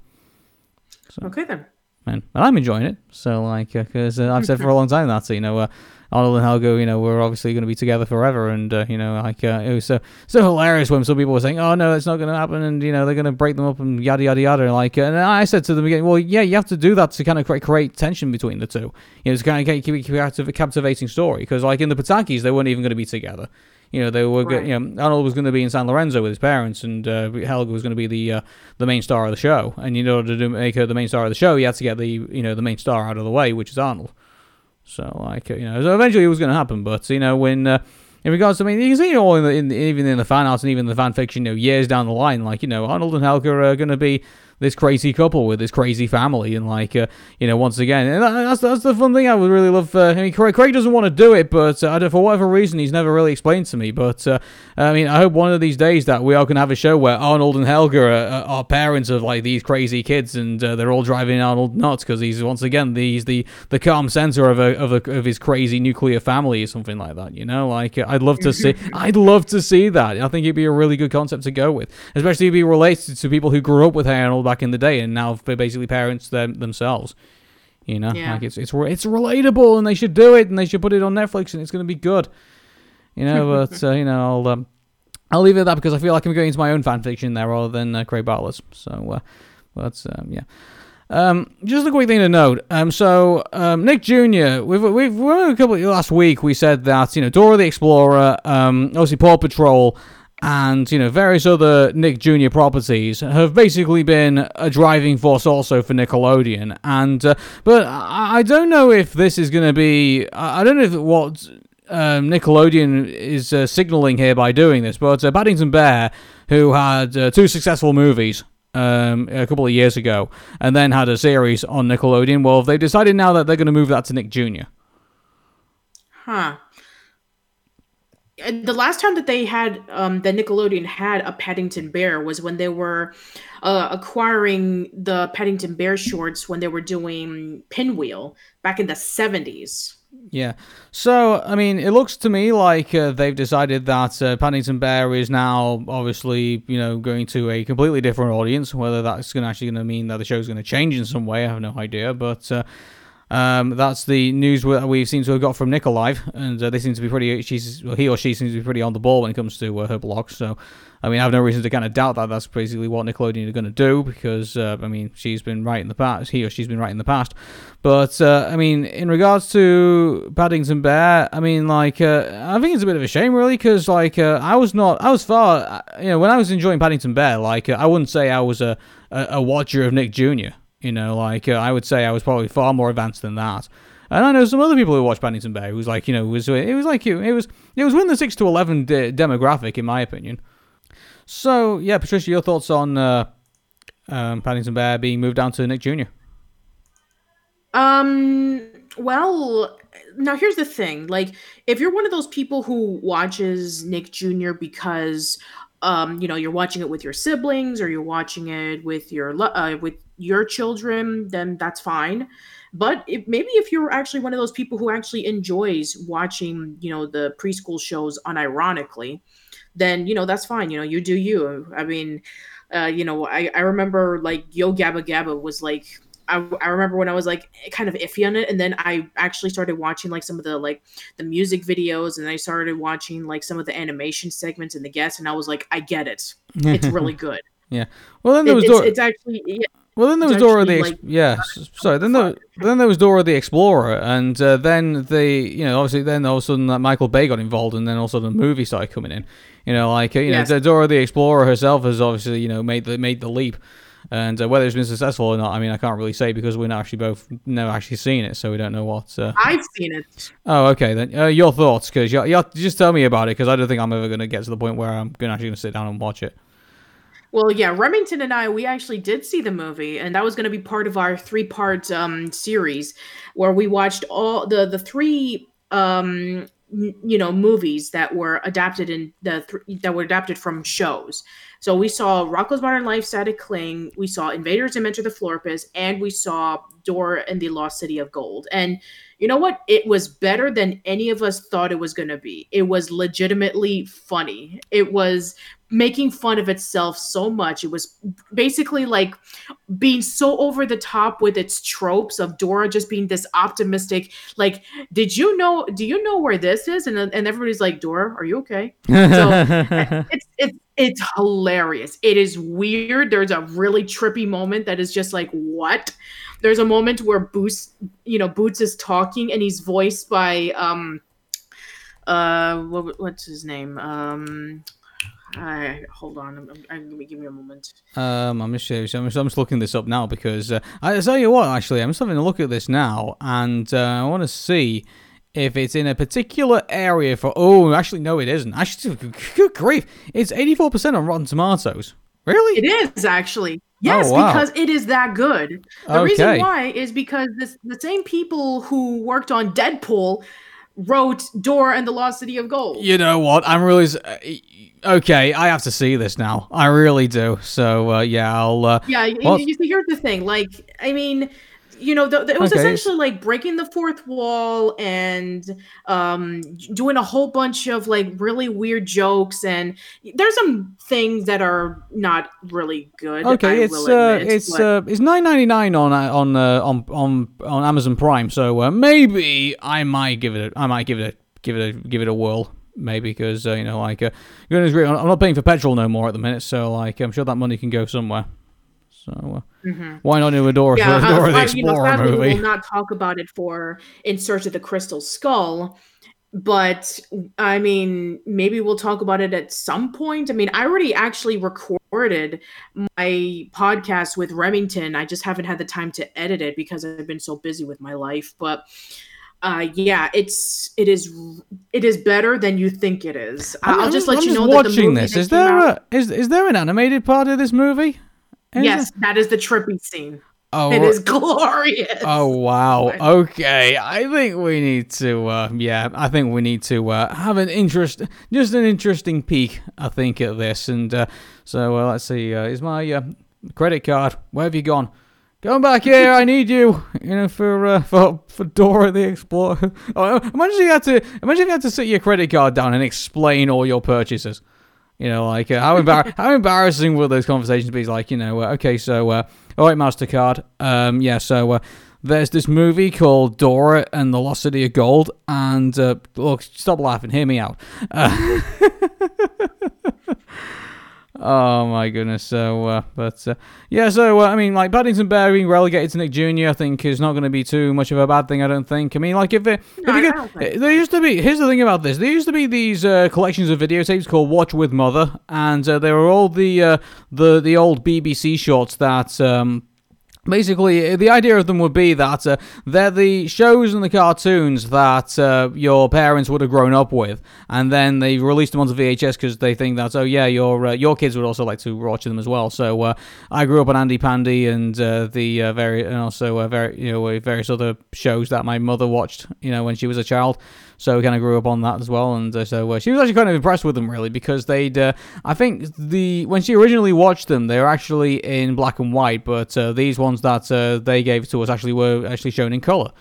So, okay then. And, and I'm enjoying it. So like, because uh, I've said for a long time that so you know uh, Arnold and Helga, you know, we're obviously going to be together forever, and uh, you know, like uh, it was so so hilarious when some people were saying, "Oh no, it's not going to happen," and you know, they're going to break them up and yada yada yada. Like, and I said to them again, "Well, yeah, you have to do that to kind of create, create tension between the two. You know, to kind of keep it a captivating story because, like in the Patakis, they weren't even going to be together." You know, they were. Right. You know, Arnold was going to be in San Lorenzo with his parents, and uh, Helga was going to be the uh, the main star of the show. And in order to make her the main star of the show, you had to get the you know the main star out of the way, which is Arnold. So like you know, so eventually it was going to happen. But you know, when uh, in regards to, I mean, you can see it all in, the, in even in the fan art and even the fan fiction, you know, years down the line, like you know, Arnold and Helga are going to be this crazy couple with this crazy family, and like uh, you know, once again, and that's that's the fun thing I would really love. Uh, I mean, Craig, Craig, doesn't want to do it, but uh, for whatever reason, he's never really explained to me. But uh, I mean, I hope one of these days that we are going to have a show where Arnold and Helga are, are parents of like these crazy kids, and uh, they're all driving Arnold nuts because he's once again he's the the calm center of a, of a, of his crazy nuclear family or something like that. You know, like I'd love to see, I'd love to see that. I think it'd be a really good concept to go with, especially if he related to people who grew up with Arnold back in the day and now now basically parents them, themselves. You know, yeah. like it's it's it's relatable, and they should do it, and they should put it on Netflix, and it's going to be good. You know, but uh, you know, I'll um, I'll leave it at that because I feel like I'm going into my own fan fiction there rather than uh, Craig Bartlett's. So, uh, but um, yeah. Um, just a quick thing to note. Um, so um, Nick Jr. We've we've a couple last week. We said that you know Dora the Explorer, um, obviously Paw Patrol, and you know various other Nick Jr. properties have basically been a driving force also for Nickelodeon. And uh, but I, don't know if this is going to be. I, I don't know if what um, Nickelodeon is uh, signaling here by doing this, but uh, Paddington Bear, who had uh, two successful movies. Um, a couple of years ago, and then had a series on Nickelodeon. Well, they've decided now that they're going to move that to Nick Jr. Huh. And the last time that they had um, that Nickelodeon had a Paddington Bear was when they were uh, acquiring the Paddington Bear shorts when they were doing Pinwheel back in the seventies. Yeah. So, I mean, it looks to me like uh, they've decided that uh, Paddington Bear is now obviously, you know, going to a completely different audience. Whether that's going actually going to mean that the show's going to change in some way, I have no idea. But uh, um, that's the news we seem to have got from NickALive, and uh, they seem to be pretty. She's well, he or she seems to be pretty on the ball when it comes to uh, her blog. So, I mean, I have no reason to kind of doubt that that's basically what Nickelodeon are going to do because uh, I mean, she's been right in the past. He or she's been right in the past. But uh, I mean, in regards to Paddington Bear, I mean, like, uh, I think it's a bit of a shame, really, because like uh, I was not, I was far, you know, when I was enjoying Paddington Bear, like I wouldn't say I was a, a, a watcher of Nick Jr. You know, like uh, I would say I was probably far more advanced than that. And I know some other people who watch Paddington Bear who's like, you know, was it was like you, it was it was within the six to eleven de- demographic in my opinion. So yeah, Patricia, your thoughts on uh, um, Paddington Bear being moved down to Nick Jr. Um. Well, now here's the thing. Like, if you're one of those people who watches Nick Jr. because um, you know, you're watching it with your siblings or you're watching it with your uh, with your children, then that's fine. But if, maybe if you're actually one of those people who actually enjoys watching, you know, the preschool shows unironically, then you know that's fine. You know, you do you. I mean, uh, you know, I I remember like Yo Gabba Gabba was like I, I remember when I was like kind of iffy on it, and then I actually started watching like some of the like the music videos, and I started watching like some of the animation segments and the guests, and I was like, I get it, it's really good. Yeah. Well, then there was it, it's, it's, actually yeah, well, then there was Dora the like, yeah. Sorry, then there, then there was Dora the Explorer, and uh, then the you know obviously then all of a sudden that Michael Bay got involved, and then also the movie started coming in. You know, like uh, you yes. know Dora the Explorer herself has obviously you know made the made the leap, and uh, whether it's been successful or not, I mean I can't really say because we're not actually both never actually seen it, so we don't know what. Uh... I've seen it. Oh, okay then. Uh, your thoughts, because you, you just tell me about it, because I don't think I'm ever going to get to the point where I'm going to actually sit down and watch it. Well, yeah, Remington and I, we actually did see the movie, and that was going to be part of our three-part um, series, where we watched all the the three um, you know movies that were adapted in the th- that were adapted from shows. So we saw Rocko's Modern Life, Static Cling, we saw Invader Zim Enter the Florpus, and we saw Dora and the Lost City of Gold. And you know what? It was better than any of us thought it was going to be. It was legitimately funny. It was making fun of itself so much. It was basically like being so over the top with its tropes of Dora just being this optimistic, like, did you know, do you know where this is? And, and everybody's like, Dora, are you okay? So it's, it's, it's hilarious. It is weird. There's a really trippy moment that is just like, what? There's a moment where Boots, you know, Boots is talking and he's voiced by, um, uh, what, what's his name? Um, I hold on. I'm, I'm, I'm, give me a moment. Um, I'm just, I'm just, I'm just looking this up now because uh, I tell you what. Actually, I'm just having a look at this now, and uh, I want to see if it's in a particular area for. Oh, actually, no, it isn't. Actually, good grief! It's 84 percent on Rotten Tomatoes. Really? It is actually. Yes, oh, wow. because it is that good. The okay. reason why is because this, the same people who worked on Deadpool wrote Dora and the Lost City of Gold. You know what? I'm really uh, okay. I have to see this now. I really do. So uh, yeah, I'll. Uh, yeah, well, you, you see, here's the thing. Like, I mean, you know, the, the, it was okay. essentially like breaking the fourth wall and um, doing a whole bunch of like really weird jokes. And there's some things that are not really good. Okay, I it's uh, admit, it's but... uh, it's nine ninety nine on uh, on uh, on on on Amazon Prime. So uh, maybe I might give it. A, I might give it a give it a give it a whirl maybe because uh, you know like uh, I'm not paying for petrol no more at the minute, so like I'm sure that money can go somewhere. So uh, mm-hmm. why not do a Dora, yeah, Dora uh, the Explorer you know, movie? We will not talk about it for In Search of the Crystal Skull. but I mean, maybe we'll talk about it at some point. I mean, I already actually recorded my podcast with Remington. I just haven't had the time to edit it because I've been so busy with my life. But uh, yeah, it's it is it is better than you think it is. I'm, I'll just let I'm you just know watching the movie this. that Is there out- a, is is there an animated part of this movie? Is yes, that is the trippy scene. Oh, It is glorious. Oh wow. Okay. I think we need to uh yeah, I think we need to uh have an interest just an interesting peek I think at this and uh so uh, let's see uh is my uh, credit card where have you gone? Come back here, I need you. You know, for uh, for for Dora the Explorer. Oh, imagine if you had to imagine if you had to sit your credit card down and explain all your purchases. You know, like uh, how embar- how embarrassing will those conversations be? Like, you know, uh, okay, so uh, all right, Mastercard. Um, yeah, so uh, there's this movie called Dora and the Lost City of Gold, and uh, look, stop laughing, hear me out. Oh my goodness. So, uh, but uh, yeah, so uh, I mean, like Paddington Bear being relegated to Nick Jr. I think is not going to be too much of a bad thing. I don't think. I mean, like if it, No, if you I get, there used to be. Here's the thing about this. There used to be these uh, collections of videotapes called Watch with Mother, and uh, they were all the uh, the the old BBC shorts that. Um, Basically, the idea of them would be that uh, they're the shows and the cartoons that uh, your parents would have grown up with, and then they released them onto VHS because they think that oh yeah, your uh, your kids would also like to watch them as well. So uh, I grew up on Andy Pandy and uh, the uh, very and also very you know various other shows that my mother watched you know when she was a child. So we kind of grew up on that as well, and uh, so uh, she was actually kind of impressed with them really because they'd. Uh, I think the when she originally watched them, they were actually in black and white, but uh, these ones that uh, they gave to us actually were actually shown in color.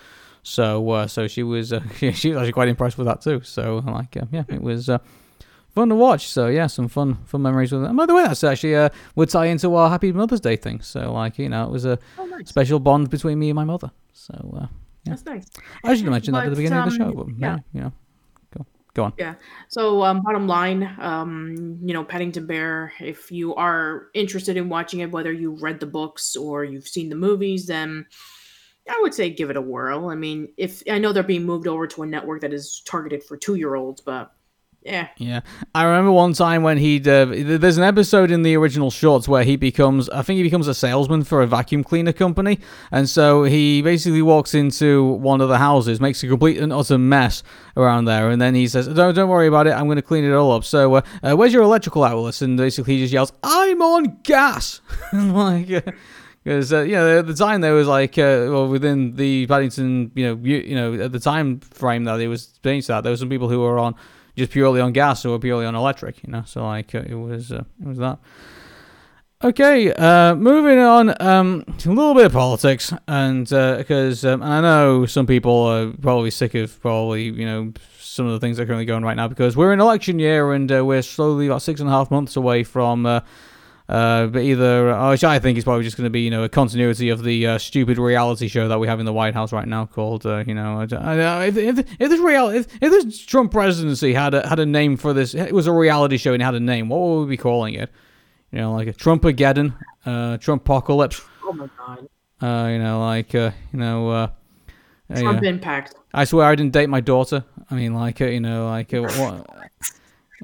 So uh, so she was uh, she was actually quite impressed with that too. So like uh, yeah, it was. Uh, Fun to watch, so yeah, some fun, fun memories with it. And by the way, that's actually uh, would tie into our Happy Mother's Day thing. So, like, you know, it was a Oh, nice. special bond between me and my mother. So, uh, yeah. That's nice. I should have mentioned that at the beginning of the show, um, but yeah, yeah. you know, go, go on. Yeah. So, um, bottom line, um, you know, Paddington Bear. If you are interested in watching it, whether you read the books or you've seen the movies, then I would say give it a whirl. I mean, if I know they're being moved over to a network that is targeted for two-year-olds, but yeah, Yeah, I remember one time when he'd. Uh, there's an episode in the original shorts where he becomes. I think he becomes a salesman for a vacuum cleaner company, and so he basically walks into one of the houses, makes a complete and utter mess around there, and then he says, "Don't don't worry about it. I'm going to clean it all up." So, uh, uh, where's your electrical outlets? And basically, he just yells, "I'm on gas!" like. Because uh, you know at the time there was like uh, well within the Paddington you know you, you know at the time frame that it was being that there were some people who were on just purely on gas or purely on electric you know? So like uh, it was uh, it was that. Okay uh moving on um a little bit of politics and because um, I know some people are probably sick of probably you know some of the things that are currently going right now because we're in election year and uh, we're slowly about six and a half months away from uh, but either, uh, which I think is probably just going to be, you know, a continuity of the uh, stupid reality show that we have in the White House right now, called, uh, you know, I don't- I don't- if, if, if this real, if, if this Trump presidency had a, had a name for this, it was a reality show and it had a name, what would we be calling it? You know, like a Trumpageddon, uh, Trumpocalypse, oh my god, uh, you know, like, uh, you know, uh, Trump yeah. impact. I swear I didn't date my daughter. I mean, like, uh, you know, like, uh, what?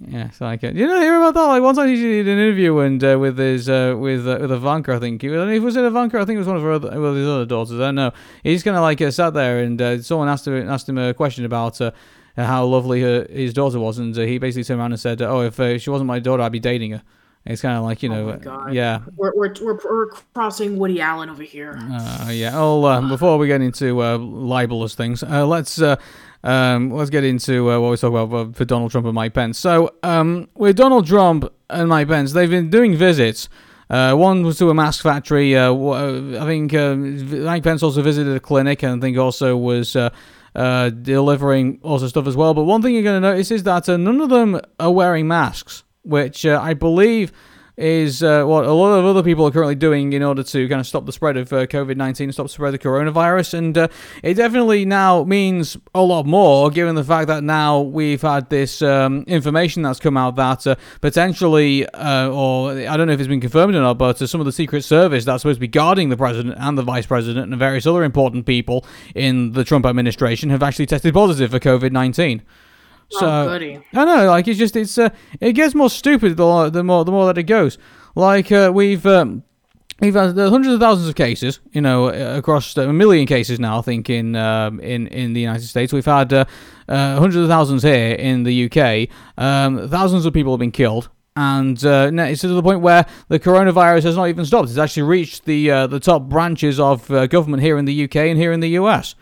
Yeah, it's like, you know, hear about that? Like, one time he did an interview and uh, with his, uh, with uh, with Ivanka, I think. I don't know if it was it Ivanka. I think it was one of her other, well, his other daughters. I don't know. He's kind of like uh, sat there and uh, someone asked him asked him a question about uh, how lovely her, his daughter was, and uh, he basically turned around and said, "Oh, if uh, she wasn't my daughter, I'd be dating her." It's kind of like, you Oh know, uh, yeah, We're, we're, we're, we're crossing Woody Allen over here. uh, yeah. Oh, uh, before we get into uh, libelous things, uh, let's uh, um, let's get into uh, what we talk about for Donald Trump and Mike Pence. So, um, with Donald Trump and Mike Pence, they've been doing visits. Uh, one was to a mask factory. Uh, uh, I think uh, Mike Pence also visited a clinic, and I think also was. Uh, delivering also stuff as well. But one thing you're going to notice is that none of them are wearing masks, which I believe is uh, what a lot of other people are currently doing in order to kind of stop the spread of uh, COVID 19, stop the spread of the coronavirus. And uh, it definitely now means a lot more, given the fact that now we've had this um, information that's come out that uh, potentially, uh, or I don't know if it's been confirmed or not, but uh, some of the Secret Service that's supposed to be guarding the president and the vice president and various other important people in the Trump administration have actually tested positive for COVID 19. So oh, goody. I know, like it's just it's uh, it gets more stupid the, the more the more that it goes. Like uh, we've um, we've had hundreds of thousands of cases, you know, across a million cases now. I think in um, in in the United States, we've had uh, uh, hundreds of thousands here in the UK. Um, thousands of people have been killed. And uh, it's to the point where the coronavirus has not even stopped. It's actually reached the uh, the top branches of uh, government here in the UK and here in the US.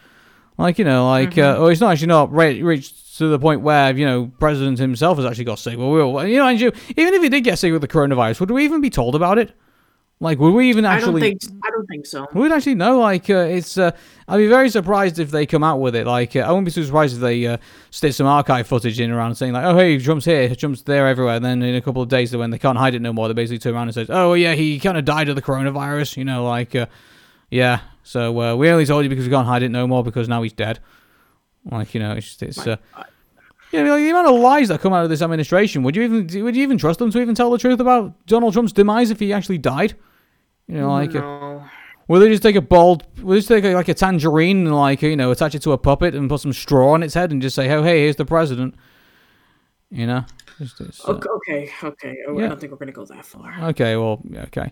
Like you know, like mm-hmm. uh, oh, it's not actually not re- reached to the point where you know president himself has actually got sick. Well, we'll you know, even if he did get sick with the coronavirus, would we even be told about it? Like, would we even actually? I don't think. I don't think so. We'd actually know. Like, uh, it's. Uh, I'd be very surprised if they come out with it. Like, uh, I wouldn't be too surprised if they uh, stick some archive footage in around saying like, "Oh, hey, Trump's here, Trump's there, everywhere." And then in a couple of days, when they can't hide it no more, they basically turn around and say, "Oh, yeah, he kind of died of the coronavirus." You know, like, uh, yeah. So uh, we only told you because we can't hide it no more because now he's dead. Like, you know, it's just, it's. Uh, yeah, like the amount of lies that come out of this administration. Would you even would you even trust them to even tell the truth about Donald Trump's demise if he actually died? You know, like. No. will they just take a bold? Will they just take a, like a tangerine and like you know attach it to a puppet and put some straw on its head and just say, "Oh, hey, here's the president." You know. Just, uh, okay, okay, okay. Oh, yeah. I don't think we're gonna go that far. Okay, well, okay.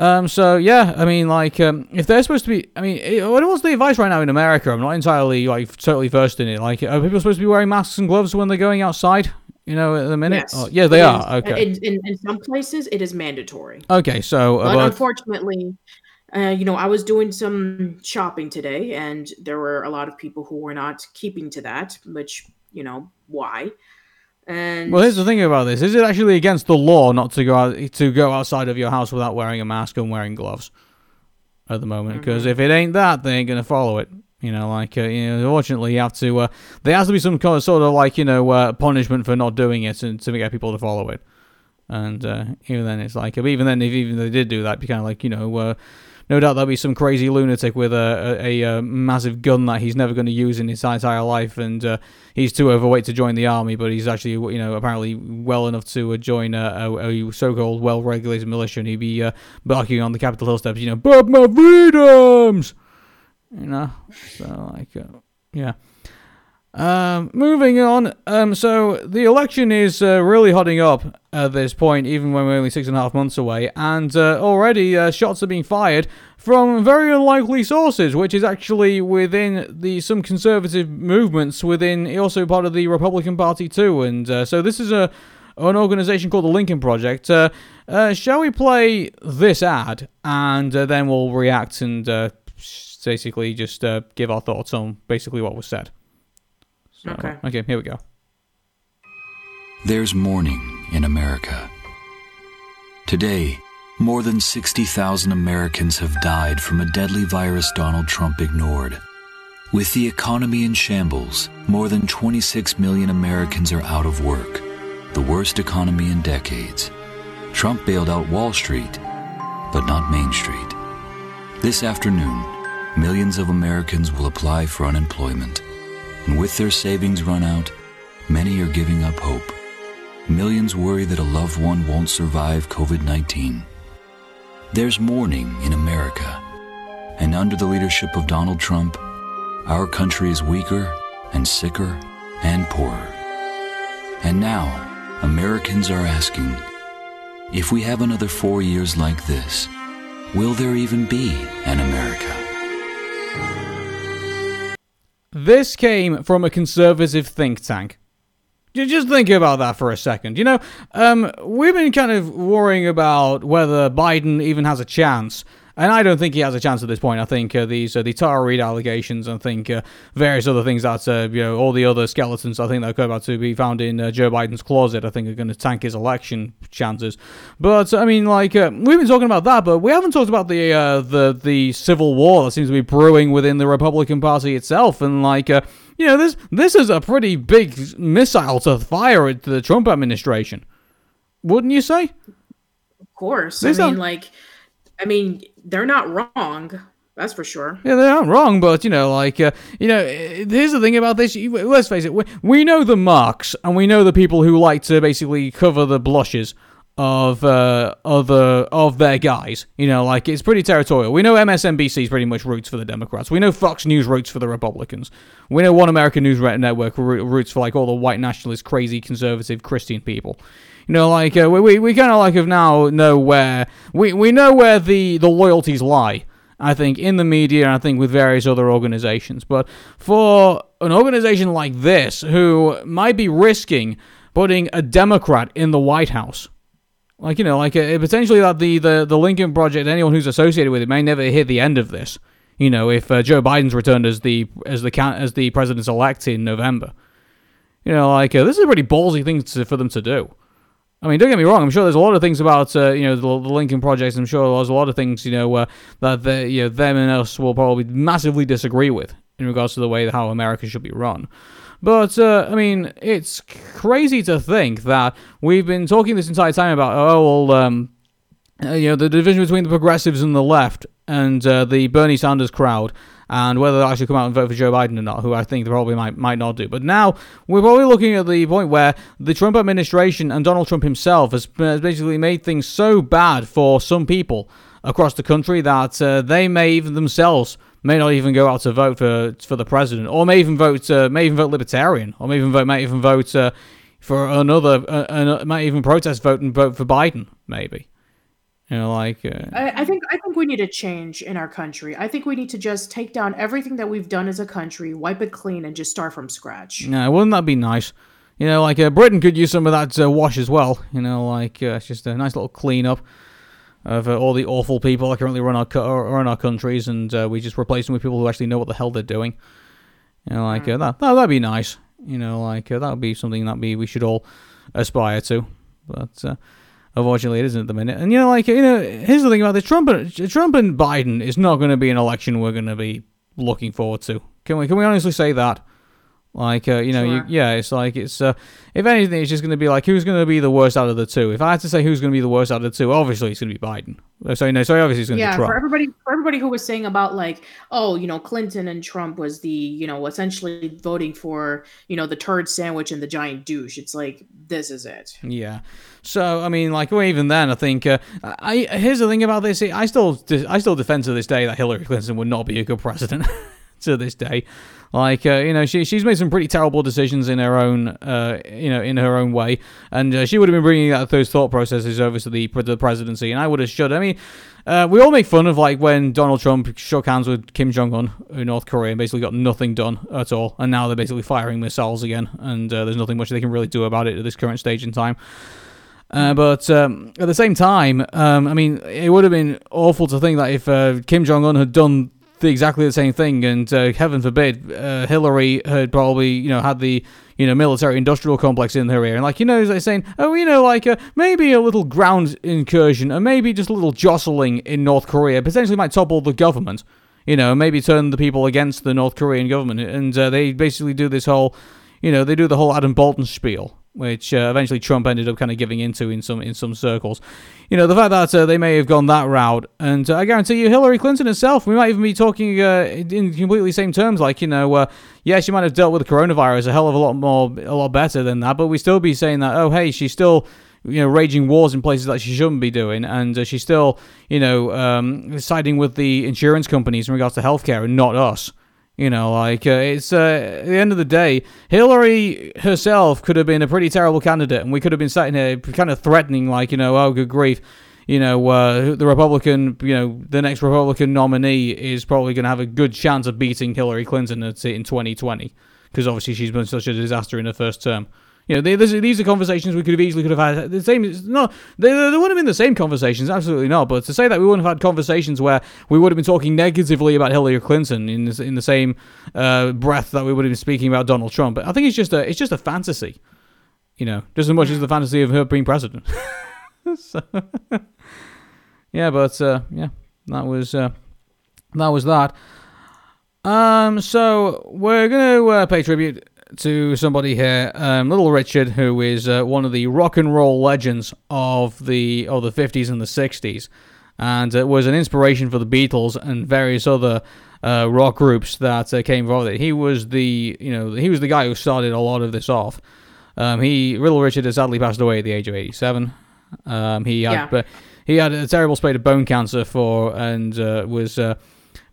Um, so yeah, I mean, like, um, if they're supposed to be, I mean, it, what's the advice right now in America? I'm not entirely like totally versed in it. Like, are people supposed to be wearing masks and gloves when they're going outside? You know, at the minute. Yes. Oh, yeah, they are. Okay. In, in, in, some places, it is mandatory. Okay, so uh, but unfortunately, uh, you know, I was doing some shopping today, and there were a lot of people who were not keeping to that. Which, you know, why? And well, here's the thing about this: is it actually against the law not to go out to go outside of your house without wearing a mask and wearing gloves at the moment? Because mm-hmm. if it ain't that, they ain't gonna follow it. You know, like uh, you know, unfortunately, you have to. Uh, there has to be some kind of sort of like you know uh, punishment for not doing it and to get people to follow it. And uh, even then, it's like even then, if even they did do that, be kind of like you know, uh, no doubt there'll be some crazy lunatic with a, a, a massive gun that he's never going to use in his entire life, and uh, he's too overweight to join the army, but he's actually you know apparently well enough to join a, a, a so-called well-regulated militia, and he'd be barking on the Capitol Hill steps, you know, "Bob my freedoms." You know, so like, uh, yeah. Um, moving on. Um, so the election is uh, really hotting up at this point, even when we're only six and a half months away, and uh, already uh, shots are being fired from very unlikely sources, which is actually within the some conservative movements within also part of the Republican Party too. And uh, so this is a an organization called the Lincoln Project. Uh, uh, shall we play this ad and then we'll react and basically just give our thoughts on basically what was said. So, okay. Okay, here we go. There's mourning in America. Today, more than 60,000 Americans have died from a deadly virus Donald Trump ignored. With the economy in shambles, more than 26 million Americans are out of work, the worst economy in decades. Trump bailed out Wall Street, but not Main Street. This afternoon, millions of Americans will apply for unemployment. And with their savings run out, many are giving up hope. Millions worry that a loved one won't survive COVID 19. There's mourning in America. And under the leadership of Donald Trump, our country is weaker and sicker and poorer. And now, Americans are asking if we have another four years like this, will there even be an America? This came from a conservative think tank. Just think about that for a second. You know, um, we've been kind of worrying about whether Biden even has a chance and I don't think he has a chance at this point. I think uh, these uh, the Tara Reade allegations, I think uh, various other things that uh, you know all the other skeletons I think that are about to be found in uh, Joe Biden's closet. I think are going to tank his election chances. But I mean, like uh, we've been talking about that, but we haven't talked about the the the civil war that seems to be brewing within the Republican Party itself, and like. you know, this this is a pretty big missile to fire at the Trump administration, wouldn't you say? Of course. This I mean, like, I mean, they're not wrong. That's for sure. Yeah, they aren't wrong, but you know, like uh, you know, here's the thing about this. Let's face it, we, we know the marks, and we know the people who like to basically cover the blushes of uh, other of their guys. You know, like it's pretty territorial. We know MSNBC pretty much roots for the Democrats. We know Fox News roots for the Republicans. We know One American News Network roots for like all the white nationalist, crazy conservative Christian people. You know, like uh, we we, we kind of like have now know where we we know where the the loyalties lie. I think in the media, and I think with various other organizations. But for an organization like this, who might be risking putting a Democrat in the White House like you know, like uh, potentially that the, the the Lincoln Project, anyone who's associated with it may never hear the end of this. You know, if uh, Joe Biden's returned as the as the as the president elect in November, you know, like uh, this is a pretty ballsy thing to, for them to do. I mean, don't get me wrong. I'm sure there's a lot of things about uh, you know the, the, Lincoln Project. I'm sure there's a lot of things you know uh, that they, you know them and us will probably massively disagree with in regards to the way how America should be run. But, uh, I mean, it's crazy to think that we've been talking this entire time about, oh, well, um, uh, you know, the division between the progressives and the left and uh, the Bernie Sanders crowd and whether they'll actually come out and vote for Joe Biden or not, who I think they probably might might not do. But now we're probably looking at the point where the Trump administration and Donald Trump himself has, has basically made things so bad for some people across the country that uh, they may even themselves may not even go out to vote for for the president, or may even vote uh, may even vote libertarian, or may even vote may even vote uh, for another, uh, uh might even protest vote and vote for Biden, maybe. You know, like uh, I, I, think I think we need a change in our country. I think we need to just take down everything that we've done as a country, wipe it clean, and just start from scratch. Yeah, wouldn't that be nice? You know, like uh, Britain could use some of that wash as well. You know, like it's just a nice little clean up of uh, all the awful people that currently run our run our countries, and uh, we just replace them with people who actually know what the hell they're doing. You know, like uh, that, that that'd be nice. You know, like uh, that would be something that we we should all aspire to. But unfortunately, it isn't at the minute. And you know, like you know, here's the thing about this: Trump and Trump and Biden is not going to be an election we're going to be looking forward to. Can we can we honestly say that? Like, uh, you know, sure. you, yeah, it's like it's uh, if anything, it's just going to be like who's going to be the worst out of the two. If I had to say who's going to be the worst out of the two, obviously it's going to be Biden. Uh, so no, so obviously it's going to yeah, be Trump. Yeah, for everybody, for everybody who was saying about like, oh, you know, Clinton and Trump was the, you know, essentially voting for, you know, the turd sandwich and the giant douche. It's like this is it. Yeah. So I mean, like, well, even then, I think uh, I here's the thing about this. I still I still defend to this day that Hillary Clinton would not be a good president to this day. Like, uh, you know, she she's made some pretty terrible decisions in her own, uh, you know, in her own way, and uh, she would have been bringing that, those thought processes over to the the presidency, and I would have should. I mean, uh, we all make fun of like when Donald Trump shook hands with Kim Jong Un in North Korea and basically got nothing done at all, and now they're basically firing missiles again, and uh, there's nothing much they can really do about it at this current stage in time. Uh, but um, at the same time, um, I mean, it would have been awful to think that if uh, Kim Jong Un had done the, exactly the same thing, and uh, heaven forbid, uh, Hillary had probably you know had the you know military industrial complex in her ear, and like you know they're saying, oh you know like uh, maybe a little ground incursion, and maybe just a little jostling in North Korea potentially might topple the government, you know, maybe turn the people against the North Korean government, and uh, they basically do this whole, you know, they do the whole Adam Bolton spiel which uh, eventually Trump ended up kind of giving into in some in some circles. You know, the fact that uh, they may have gone that route, and uh, I guarantee you, Hillary Clinton herself, we might even be talking uh, in completely same terms. Like, you know, uh, yeah, she might have dealt with the coronavirus a hell of a lot more, a lot better than that, but we still be saying that, oh, hey, she's still you know, raging wars in places that she shouldn't be doing, and uh, she's still, you know, um, siding with the insurance companies in regards to healthcare and not us. You know, like uh, it's uh, at the end of the day, Hillary herself could have been a pretty terrible candidate, and we could have been sitting here kind of threatening, like, you know, oh, good grief, you know, uh, the Republican, you know, the next Republican nominee is probably going to have a good chance of beating Hillary Clinton in 2020 because obviously she's been such a disaster in her first term. You know, they, these are conversations we could have easily could have had. The same, no, they, they wouldn't have been the same conversations, absolutely not. But to say that we wouldn't have had conversations where we would have been talking negatively about Hillary Clinton in this, in the same uh, breath that we would have been speaking about Donald Trump, I think it's just a it's just a fantasy, you know, just as much as the fantasy of her being president. so, yeah, but uh, yeah, that was uh, that was that. Um, so we're gonna uh, pay tribute to somebody here, um, Little Richard, who is uh, one of the rock and roll legends of the of the 50s and the 60s, and uh, was an inspiration for the Beatles and various other uh, rock groups that uh, came from it. He was the you know he was the guy who started a lot of this off. Um, he Little Richard has sadly passed away at the age of 87. Um, he had Yeah. he had a terrible spate of bone cancer for and uh, was uh,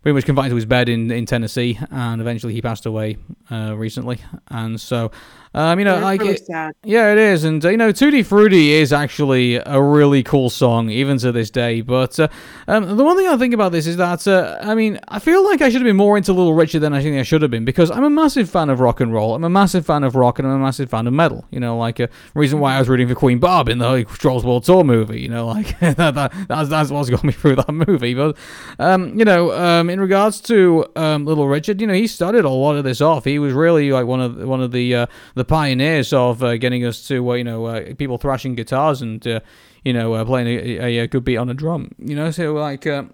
pretty much confined to his bed in, in Tennessee, and eventually he passed away uh, recently. And so, um, you know, like really it- yeah, it is, and uh, you know, Tutti Frutti is actually a really cool song, even to this day. But uh, um, the one thing I think about this is that uh, I mean, I feel like I should have been more into Little Richard than I think I should have been because I'm a massive fan of rock and roll. I'm a massive fan of rock, and I'm a massive fan of metal. You know, like a reason why I was rooting for Queen Barb in the Trolls World Tour movie. You know, like that, that that's, that's what's got me through that movie. But um, you know, um, in regards to um, Little Richard, you know, he started a lot of this off. He was really like one of one of the uh, the pioneers of uh, getting us to uh, you know uh, people thrashing guitars and uh, you know uh, playing a, a, good beat on a drum. You know, so like uh,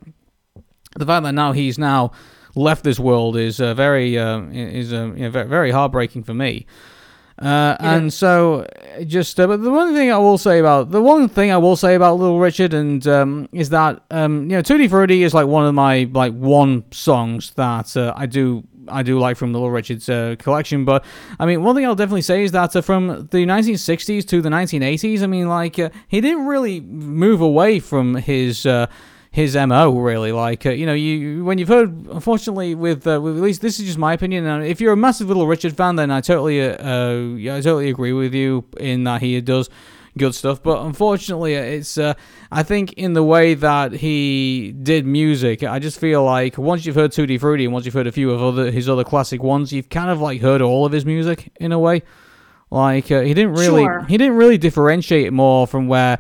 the fact that now he's now left this world is uh, very uh, is uh, you know, very, heartbreaking for me. Uh, and so, just uh, but the one thing I will say about the one thing I will say about Little Richard and um, is that um, you know Tutti Frutti is like one of my like one songs that uh, I do I do like from Little Richard's uh, collection. But I mean, one thing I'll definitely say is that uh, from the 1960s to the 1980s, I mean, like uh, he didn't really move away from his. Uh, his mo really like uh, you know you when you've heard unfortunately with, uh, with at least this is just my opinion and if you're a massive little richard fan then i totally uh, uh yeah, i totally agree with you in that he does good stuff but unfortunately it's uh, i think in the way that he did music i just feel like once you've heard tutti frutti and once you've heard a few of other his other classic ones you've kind of like heard all of his music in a way like uh, he didn't really Sure. he didn't really differentiate more from where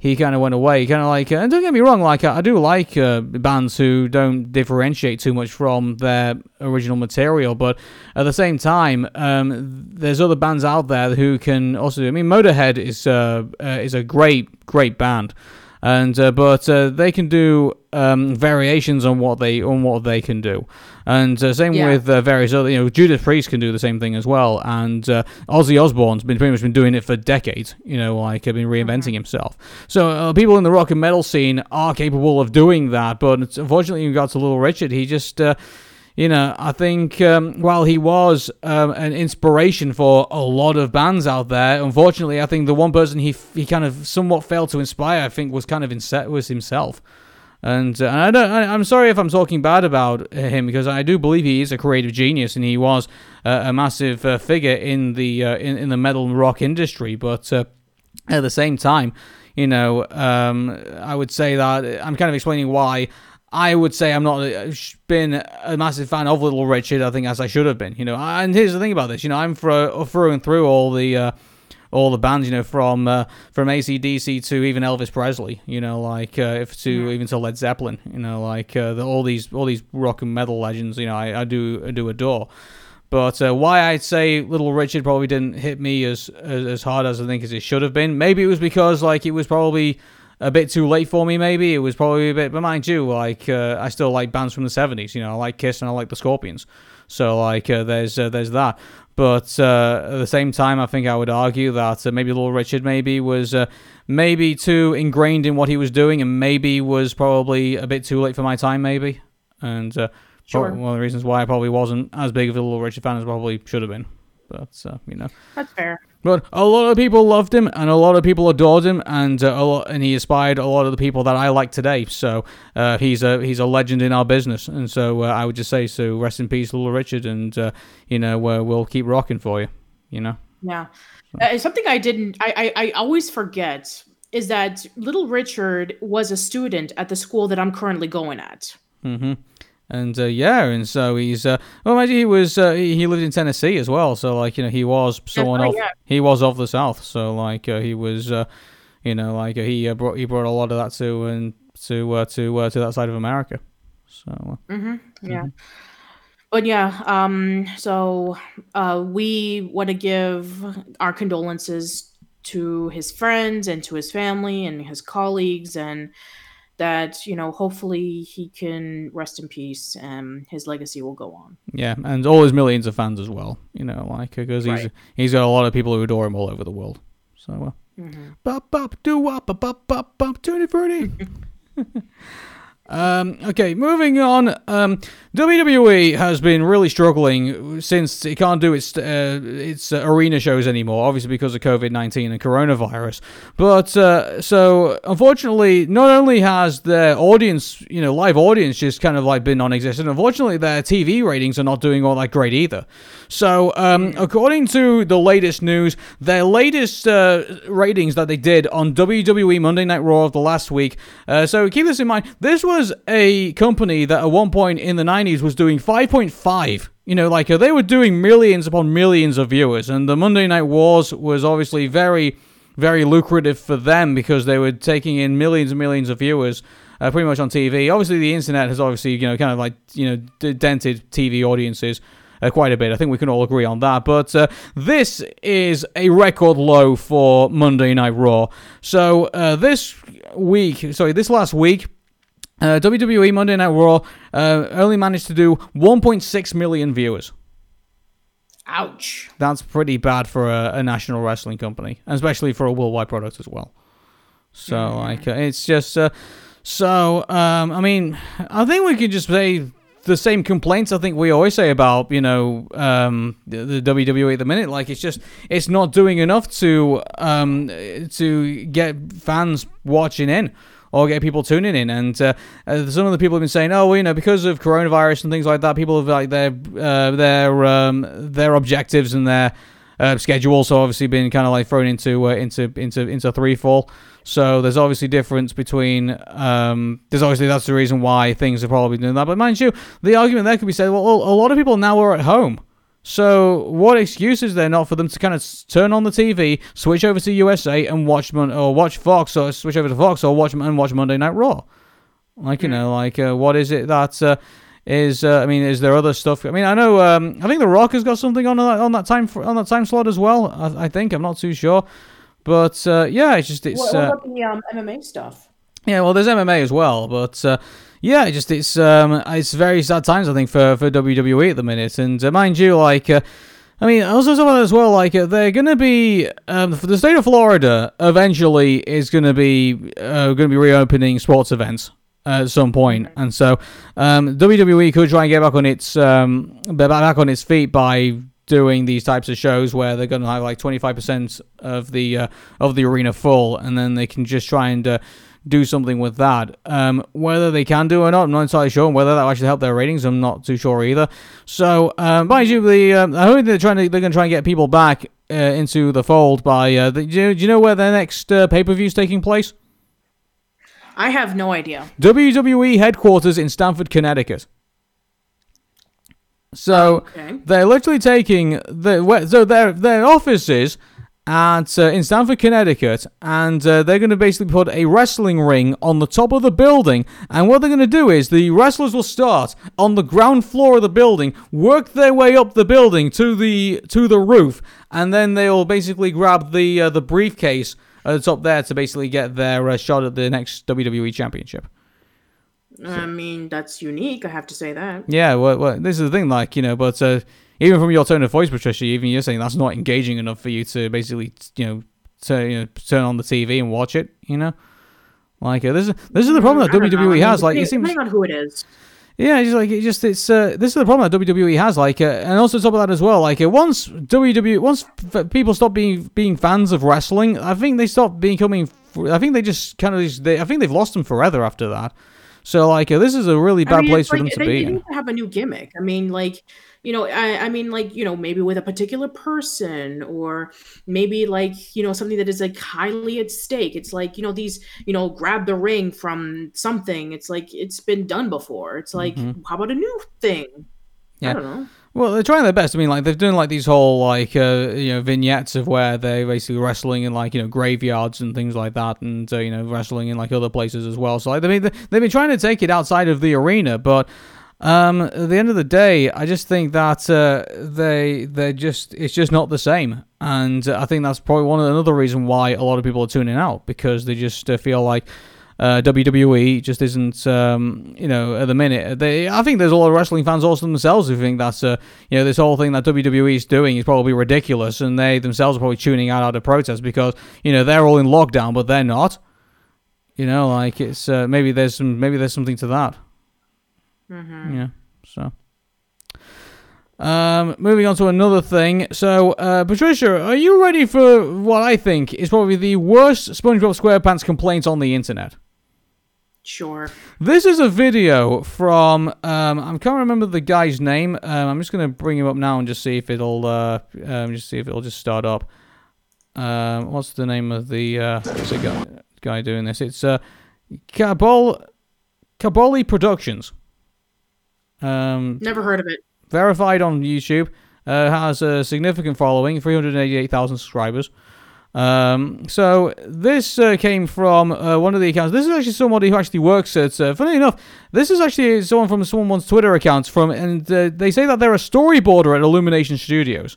he kind of went away. Kind of like, and don't get me wrong, like I do like uh, bands who don't differentiate too much from their original material, but at the same time, um, there's other bands out there who can also. Do I mean, Motorhead is uh, uh, is a great great band, and uh, but uh, they can do um, variations on what they on what they can do, and uh, same Yeah. with uh, various other. You know, Judas Priest can do the same thing as well, and uh, Ozzy Osbourne's been pretty much been doing it for decades. You know, like uh, been reinventing himself. So uh, people in the rock and metal scene are capable of doing that, but it's, unfortunately, in regards to Little Richard, he just. Uh, you know, I think um, while he was um, an inspiration for a lot of bands out there, unfortunately, I think the one person he he kind of somewhat failed to inspire, I think, was kind of inset was himself. And, uh, and I don't, I, I'm sorry if I'm talking bad about him because I do believe he is a creative genius and he was uh, a massive uh, figure in the uh, in, in the metal and rock industry. But uh, at the same time, you know, um, I would say that I'm kind of explaining why I would say I'm not uh, been a massive fan of Little Richard. I think as I should have been. You know, and here's the thing about this. You know, I'm through, through and through all the. All the bands, you know, from uh, from ACDC to even Elvis Presley, you know, like uh, if to even to Led Zeppelin, you know, like uh, the, all these all these rock and metal legends, you know, I, I do I do adore. But uh, why I'd say Little Richard probably didn't hit me as, as as hard as I think as it should have been. Maybe it was because like it was probably a bit too late for me. Maybe it was probably a bit. But mind you, like uh, I still like bands from the seventies. You know, I like Kiss and I like the Scorpions. So like uh, there's uh, there's that. But uh, at the same time, I think I would argue that uh, maybe Little Richard maybe was uh, maybe too ingrained in what he was doing, and maybe was probably a bit too late for my time, maybe. And uh, Sure. one of the reasons why I probably wasn't as big of a Little Richard fan as I probably should have been. But uh, you know. That's fair. But a lot of people loved him, and a lot of people adored him, and uh, a lot, and he inspired a lot of the people that I like today. So uh, he's a he's a legend in our business, and so uh, I would just say so. Rest in peace, Little Richard, and uh, you know uh, we'll keep rocking for you. You know. Yeah. Uh, something I didn't, I, I, I always forget is that Little Richard was a student at the school that I'm currently going at. hmm And uh, yeah, and so he's uh, well, imagine he was uh, he lived in Tennessee as well. So like you know he was someone right, of yeah. he was of the South. So like uh, he was uh, you know like uh, he uh, brought he brought a lot of that to and to uh, to uh, to that side of America. So Mm-hmm. Yeah. But yeah, um, so uh, we want to give our condolences to his friends and to his family and his colleagues, and that you know, hopefully he can rest in peace and his legacy will go on. yeah, and all his millions of fans as well. You know like because he's Right. he's got a lot of people who adore him all over the world. So uh, Mm-hmm. bop bop do wop bop bop bop. Um, okay, moving on. Um, WWE has been really struggling since it can't do its uh, its uh, arena shows anymore, obviously because of COVID nineteen and coronavirus. But uh, so unfortunately, not only has their audience, you know, live audience just kind of like been non-existent. Unfortunately, their TV ratings are not doing all that great either. So, um, according to the latest news, their latest uh, ratings that they did on WWE Monday Night Raw of the last week. Uh, so keep this in mind. This was a company that at one point in the 90s was doing 5.5. You know, like uh, they were doing millions upon millions of viewers, and the Monday Night Wars was obviously very, very lucrative for them because they were taking in millions and millions of viewers. Uh, pretty much on TV. Obviously, the internet has obviously, you know, kind of like, you know, dented TV audiences uh, quite a bit. I think we can all agree on that. But uh, this is a record low for Monday Night Raw. So uh, this week, sorry, this last week. Uh, WWE Monday Night Raw uh, only managed to do 1.6 million viewers. Ouch. That's pretty bad for a, a national wrestling company, especially for a worldwide product as well. So, like, uh, it's just. Uh, so, um, I mean, I think we could just say the same complaints I think we always say about you know um, the, the, WWE at the minute. Like it's just it's not doing enough to um, to get fans watching in or get people tuning in. And uh, uh, some of the people have been saying, oh, well, you know, because of coronavirus and things like that, people have like their uh, their um, their objectives and their uh, schedules obviously been kind of like thrown into uh, into into into three fall. So there's obviously difference between. Um, there's obviously that's the reason why things are probably been doing that. But mind you, the argument there could be said, well, a lot of people now are at home. So what excuse is there not for them to kind of turn on the TV, switch over to USA and watch Mon- or watch Fox or switch over to Fox or watch and watch Monday Night Raw? Like you hmm. know, like uh, what is it that uh, is? Uh, I mean, is there other stuff? I mean, I know. Um, I think The Rock has got something on that on that time on that time slot as well. I, I think I'm not too sure. But uh, yeah, it's just it's. What, what uh, about the um, MMA stuff? Yeah, well, there's MMA as well, but uh, yeah, it just it's um it's very sad times I think for for WWE at the minute, and uh, mind you, like. Uh, I mean, also something as well, like, uh, they're going to be, um, the state of Florida eventually is going to be, uh, going to be reopening sports events at some point. And so, um, WWE could try and get back on its, um, back on its feet by doing these types of shows where they're going to have like 25% of the uh, of the arena full and then they can just try and uh, do something with that. Um, whether they can do or not i'm not entirely sure and whether that will actually help their ratings i'm not too sure either. So um, mind you the um, i hope they're trying to they're going to try and get people back uh, into the fold by uh, the, do, you, do, you, know where their next uh, pay-per-view is taking place? I have no idea. Wwe headquarters in stamford connecticut. So okay. they're literally taking the so their their offices at uh, in Stamford, Connecticut, and uh, they're going to basically put a wrestling ring on the top of the building. And what they're going to do is the wrestlers will start on the ground floor of the building, work their way up the building to the to the roof, and then they'll basically grab the uh, the briefcase at the top there to basically get their uh, shot at the next WWE Championship. I mean, that's unique. I have to say that. Yeah, well, well this is the thing, like you know, but uh, even from your tone of voice, Patricia, even you're saying that's not engaging enough for you to basically, you know, to you know, turn on the TV and watch it. You know, like uh, this is this is the problem that WWE know. has. Like, it seems depending on who it is. Yeah, it's like it just it's uh, this is the problem that WWE has. Like, uh, and also top of that as well. Like, uh, once WWE once f- people stop being being fans of wrestling, I think they stop becoming. I think they just kind of they, I think they've lost them forever after that. So like, this is a really bad I mean, place for like, them to be. They need to have a new gimmick. I mean, like, you know, I, I mean, like, you know, maybe with a particular person, or maybe like, you know, something that is like highly at stake. It's like, you know, these, you know, grab the ring from something. It's like it's been done before. It's like, mm-hmm. how about a new thing? Yeah. I don't know. Well, they're trying their best. I mean, like they've done like these whole like uh, you know vignettes of where they're basically wrestling in like you know graveyards and things like that, and uh, you know wrestling in like other places as well. So like, mean, they've been trying to take it outside of the arena, but um, at the end of the day, I just think that uh, they they just it's just not the same, and I think that's probably one of another reason why a lot of people are tuning out because they just uh, feel like uh, WWE just isn't, um, you know, at the minute. They, I think there's a lot of wrestling fans also themselves who think that's, uh, you know, this whole thing that WWE is doing is probably ridiculous, and they themselves are probably tuning out out of protest because, you know, they're all in lockdown, but they're not. You know, like it's uh, maybe there's some maybe there's something to that. Mm-hmm. Yeah. So. Um, moving on to another thing. So, uh, Patricia, are you ready for what I think is probably the worst SpongeBob SquarePants complaint on the internet? Sure. This is a video from um, I can't remember the guy's name. Um, I'm just gonna bring him up now and just see if it'll uh, um, just see if it'll just start up. Um, what's the name of the uh, what's the guy guy doing this? It's uh, Cabol Caboli Productions. Um, Never heard of it. verified on YouTube. Uh, has a significant following, 388,000 subscribers. Um, so this uh, came from uh, one of the accounts. This is actually somebody who actually works at. Uh, funny enough, this is actually someone from someone's Twitter accounts from, and uh, they say that they're a storyboarder at Illumination Studios.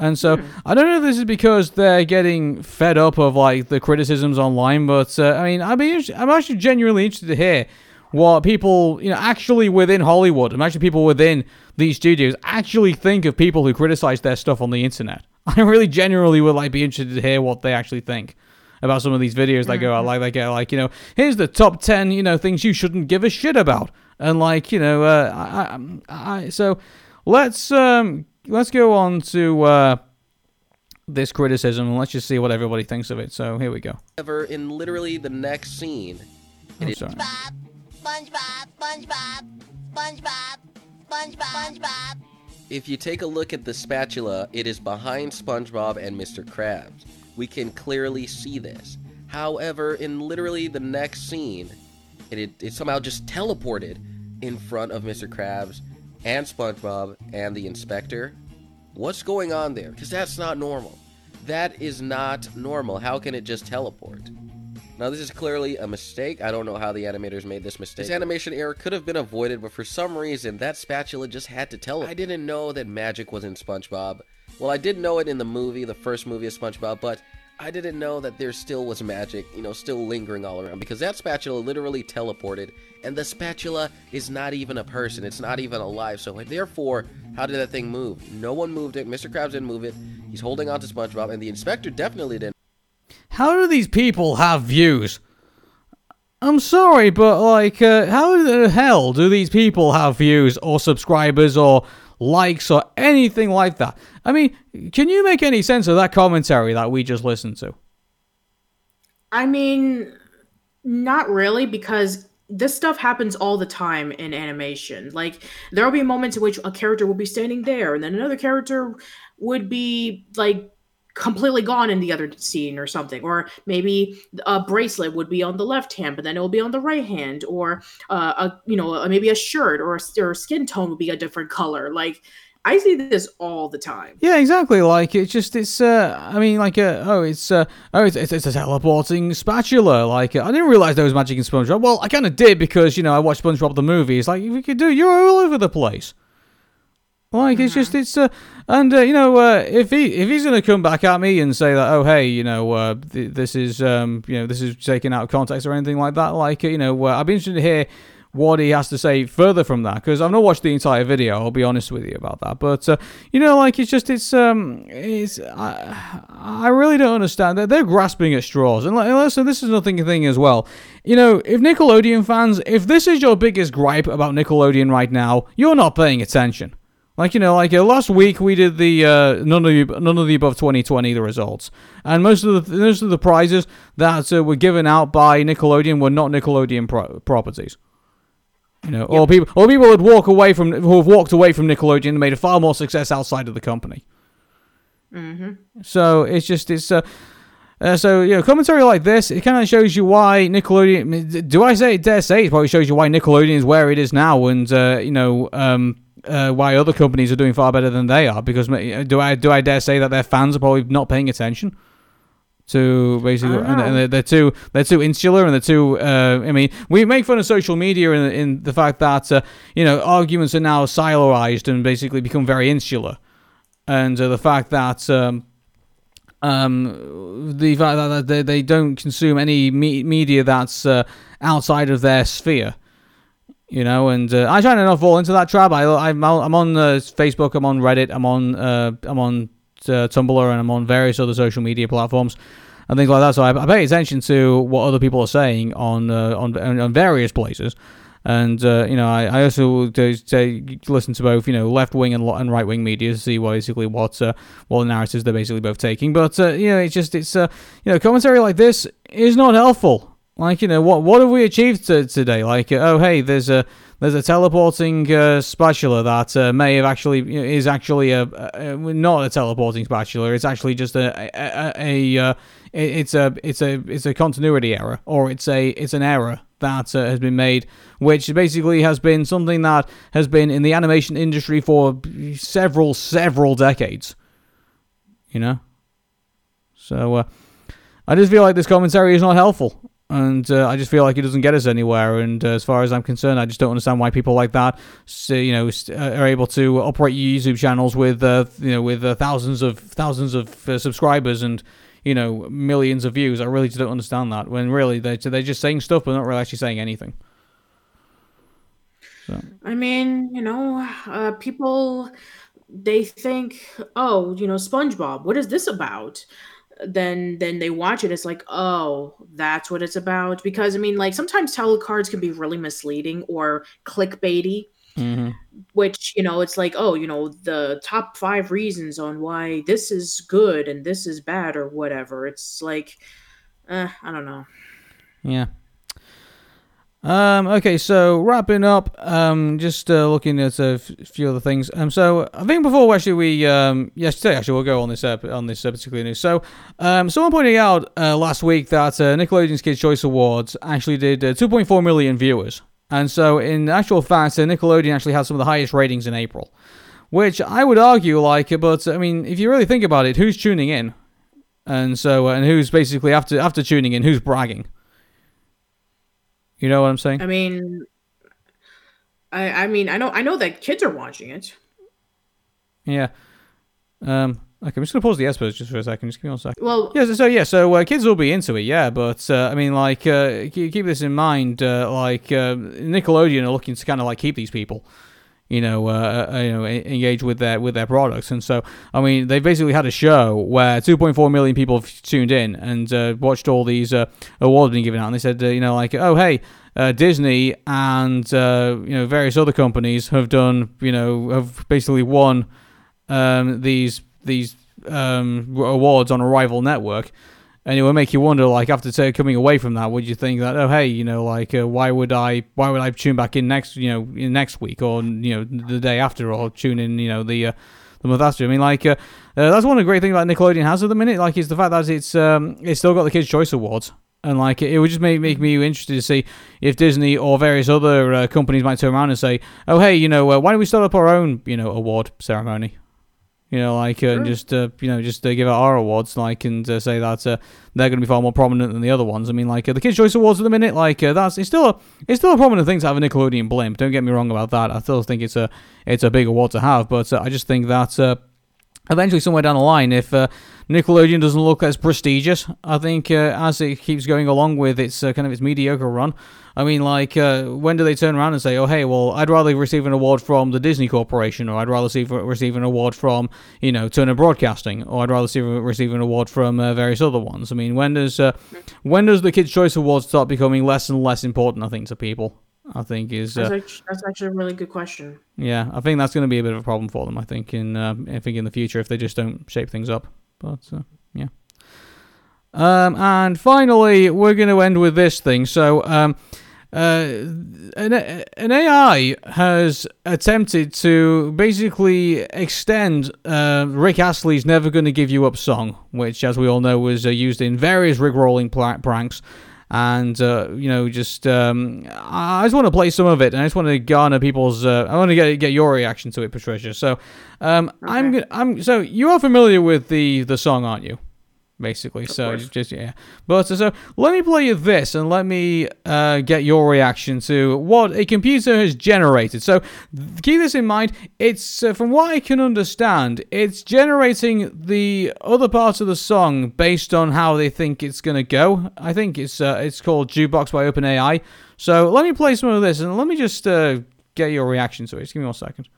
And so I don't know if this is because they're getting fed up of like the criticisms online, but uh, I mean, I'd be I'm actually genuinely interested to hear what people, you know, actually within Hollywood, and actually people within these studios actually think of people who criticize their stuff on the internet. I really genuinely would like be interested to hear what they actually think about some of these videos that go out like they get like you know here's the top 10 you know things you shouldn't give a shit about. And like you know uh, I, I, I so let's um let's go on to uh this criticism and let's just see what everybody thinks of it. So here we go. However, in literally the next scene, I'm sorry. SpongeBob, SpongeBob, SpongeBob, SpongeBob, SpongeBob, SpongeBob. If you take a look at the spatula, it is behind SpongeBob and Mr. Krabs. We can clearly see this. However, in literally the next scene, it, it, somehow just teleported in front of Mr. Krabs and SpongeBob and the inspector. What's going on there? Because that's not normal. That is not normal. How can it just teleport? Now, this is clearly a mistake. I don't know how the animators made this mistake. This animation error could have been avoided, but for some reason, that spatula just had to tell. it. I didn't know that magic was in SpongeBob. Well, I did know it in the movie, the first movie of SpongeBob, but I didn't know that there still was magic, you know, still lingering all around, because that spatula literally teleported, and the spatula is not even a person. It's not even alive, so therefore, how did that thing move? No one moved it. Mr. Krabs didn't move it. He's holding on to SpongeBob, and the inspector definitely didn't. How do these people have views? I'm sorry but like uh, how the hell do these people have views or subscribers or likes or anything like that? I mean can you make any sense of that commentary that we just listened to? I mean, not really, because this stuff happens all the time in animation. Like, there will be moments in which a character will be standing there, and then another character would be like completely gone in the other scene or something or maybe a bracelet would be on the left hand but then it will be on the right hand or uh, a you know maybe a shirt or a, or skin tone would be a different color like i see this all the time Yeah, exactly. Like it's just it's. Uh, I mean, like uh, oh, it's uh, oh, it's, it's, it's a teleporting spatula. Like uh, I didn't realize there was magic in SpongeBob. Well, I kind of did because you know I watched SpongeBob the movie. It's like if you could do, you're all over the place. Like it's just it's uh, and uh, you know uh, if he if he's gonna come back at me and say that oh hey you know uh, th- this is um you know this is taken out of context or anything like that like you know uh, I'd be interested to hear what he has to say further from that because I've not watched the entire video. I'll be honest with you about that. But uh, you know, like it's just it's um it's I, I really don't understand. They're, they're grasping at straws. And like, this is another thing as well. You know, if Nickelodeon fans, if this is your biggest gripe about Nickelodeon right now, you're not paying attention. Like you know, like uh, last week we did the uh, none of the none of the above 2020 the results, and most of the most of the prizes that uh, were given out by Nickelodeon were not Nickelodeon pro- properties. You know, or people or people would walk away from who have walked away from Nickelodeon and made a far more success outside of the company. Mm-hmm. So it's just it's uh, uh, so you know commentary like this it kind of shows you why Nickelodeon. Do I say dare say it probably shows you why Nickelodeon is where it is now, and uh, you know um, uh, why other companies are doing far better than they are. Because do I do I dare say that their fans are probably not paying attention to basically, and, and they're, they're too they're too insular and they're too. Uh, I mean, we make fun of social media in, in the fact that uh, you know arguments are now siloized and basically become very insular, and uh, the fact that. Um, um, the fact that they, they don't consume any me- media that's uh, outside of their sphere, you know, and uh, I try to not fall into that trap. I, I'm, I'm on uh, Facebook, I'm on Reddit, I'm on uh, I'm on uh, Tumblr, and I'm on various other social media platforms. and things like that. So I, I pay attention to what other people are saying on uh, on, on various places. And uh, you know, I, I also do, do listen to both you know left wing and, and right wing media to see what basically what what narratives they're basically both taking. But you know, it's just it's you know commentary like this is not helpful. Like you know what what have we achieved to, today? Like uh, oh hey, there's a there's a teleporting uh, spatula that uh, may have actually is actually a, a, not a teleporting spatula. It's actually just a a, a, a uh, it's a it's a it's a continuity error or it's a it's an error that uh, has been made, which basically has been something that has been in the animation industry for several several decades. You know, so uh, I just feel like this commentary is not helpful and uh, I just feel like it doesn't get us anywhere. And uh, as far as I'm concerned, I just don't understand why people like that, you know, uh, are able to operate YouTube channels with, uh, you know, with uh, thousands of thousands of uh, subscribers and you know millions of views. I really just don't understand that. When really they're they're just saying stuff, but not really actually saying anything. So. I mean, you know, people they think, oh, you know, SpongeBob. What is this about? Then then they watch it it's like oh that's what it's about. Because i mean like sometimes title cards can be really misleading or clickbaity mm-hmm. which you know it's like oh you know the top five reasons on why this is good and this is bad or whatever. It's like uh, i don't know. Yeah um, okay, so wrapping up, um, just uh, looking at a f- few other things. Um, so I think before actually we, um, yes, today actually we'll go on this ep- on this uh, particular news. So, um, someone pointed out uh, last week that uh, Nickelodeon's Kids Choice Awards actually did uh, 2.4 million viewers, and so in actual fact, uh, Nickelodeon actually had some of the highest ratings in April, which I would argue like, but I mean, if you really think about it, who's tuning in, and so uh, and who's basically after after tuning in, who's bragging? You know what I'm saying? I mean, I I mean I know I know that kids are watching it. Yeah. Um. Okay, I'm just gonna pause the Espers just for a second. Just give me one second. Well, yeah. So, so yeah, so uh, kids will be into it, yeah. But uh, I mean, like, uh, keep this in mind. Uh, like, uh, Nickelodeon are looking to kind of like keep these people you know, uh, uh, you know, engage with their with their products. And so, I mean, they basically had a show where 2.4 million people tuned in and uh, watched all these uh, awards being given out. And they said, uh, you know, like, oh hey, uh, Disney and you know various other companies have done, you know, have basically won um, these these um, awards on a rival network and it will make you wonder like after say, coming away from that would you think that oh hey you know like uh, why would i why would i tune back in next you know next week or you know the day after or tune in you know the uh, the month after i mean like uh, uh, that's one of the great things that nickelodeon has at the minute like is the fact that it's um it's still got the kids choice awards and like it would just make, make me interested to see if Disney or various other uh, companies might turn around and say, "Oh, hey, you know, uh, why don't we start up our own, you know, award ceremony?" You know, like uh, sure. just uh, you know, just uh, give out our awards, like, and uh, say that uh, they're going to be far more prominent than the other ones. I mean, like uh, the Kids' Choice Awards at the minute, like that's it's still a it's still a prominent thing to have a Nickelodeon blimp. Don't get me wrong about that. I still think it's a it's a big award to have, but I just think that eventually, somewhere down the line, if uh, Nickelodeon doesn't look as prestigious, I think uh, as it keeps going along with its uh, kind of its mediocre run, I mean, like, uh, when do they turn around and say, "Oh, hey, well, I'd rather receive an award from the Disney Corporation, or I'd rather receive, receive an award from, you know, Turner Broadcasting, or I'd rather receive, receive an award from uh, various other ones." I mean, when does uh, when does the Kids' Choice Awards start becoming less and less important? I think to people. I think is uh, that's, actually, that's, actually, a really good question. Yeah, I think that's going to be a bit of a problem for them. I think in uh, I think in the future if they just don't shape things up. But uh, yeah. Um, and finally, we're going to end with this thing. So, um, uh, an, an AI has attempted to basically extend uh, Rick Astley's "Never Gonna Give You Up" song, which, as we all know, was uh, used in various Rickrolling pranks. And uh, you know, just um, I just want to play some of it, and I just want to garner people's. Uh, I want to get get your reaction to it, Patricia. So, um, okay. I'm I'm so you are familiar with the the song, aren't you? Basically. Of so course. just yeah. But so let me play you this and let me uh, get your reaction to what a computer has generated. So keep this in mind. It's uh, from what I can understand, it's generating the other parts of the song based on how they think it's gonna go. I think it's uh, it's called Jukebox by OpenAI. So let me play some of this and let me just uh, get your reaction to it. Just give me one second.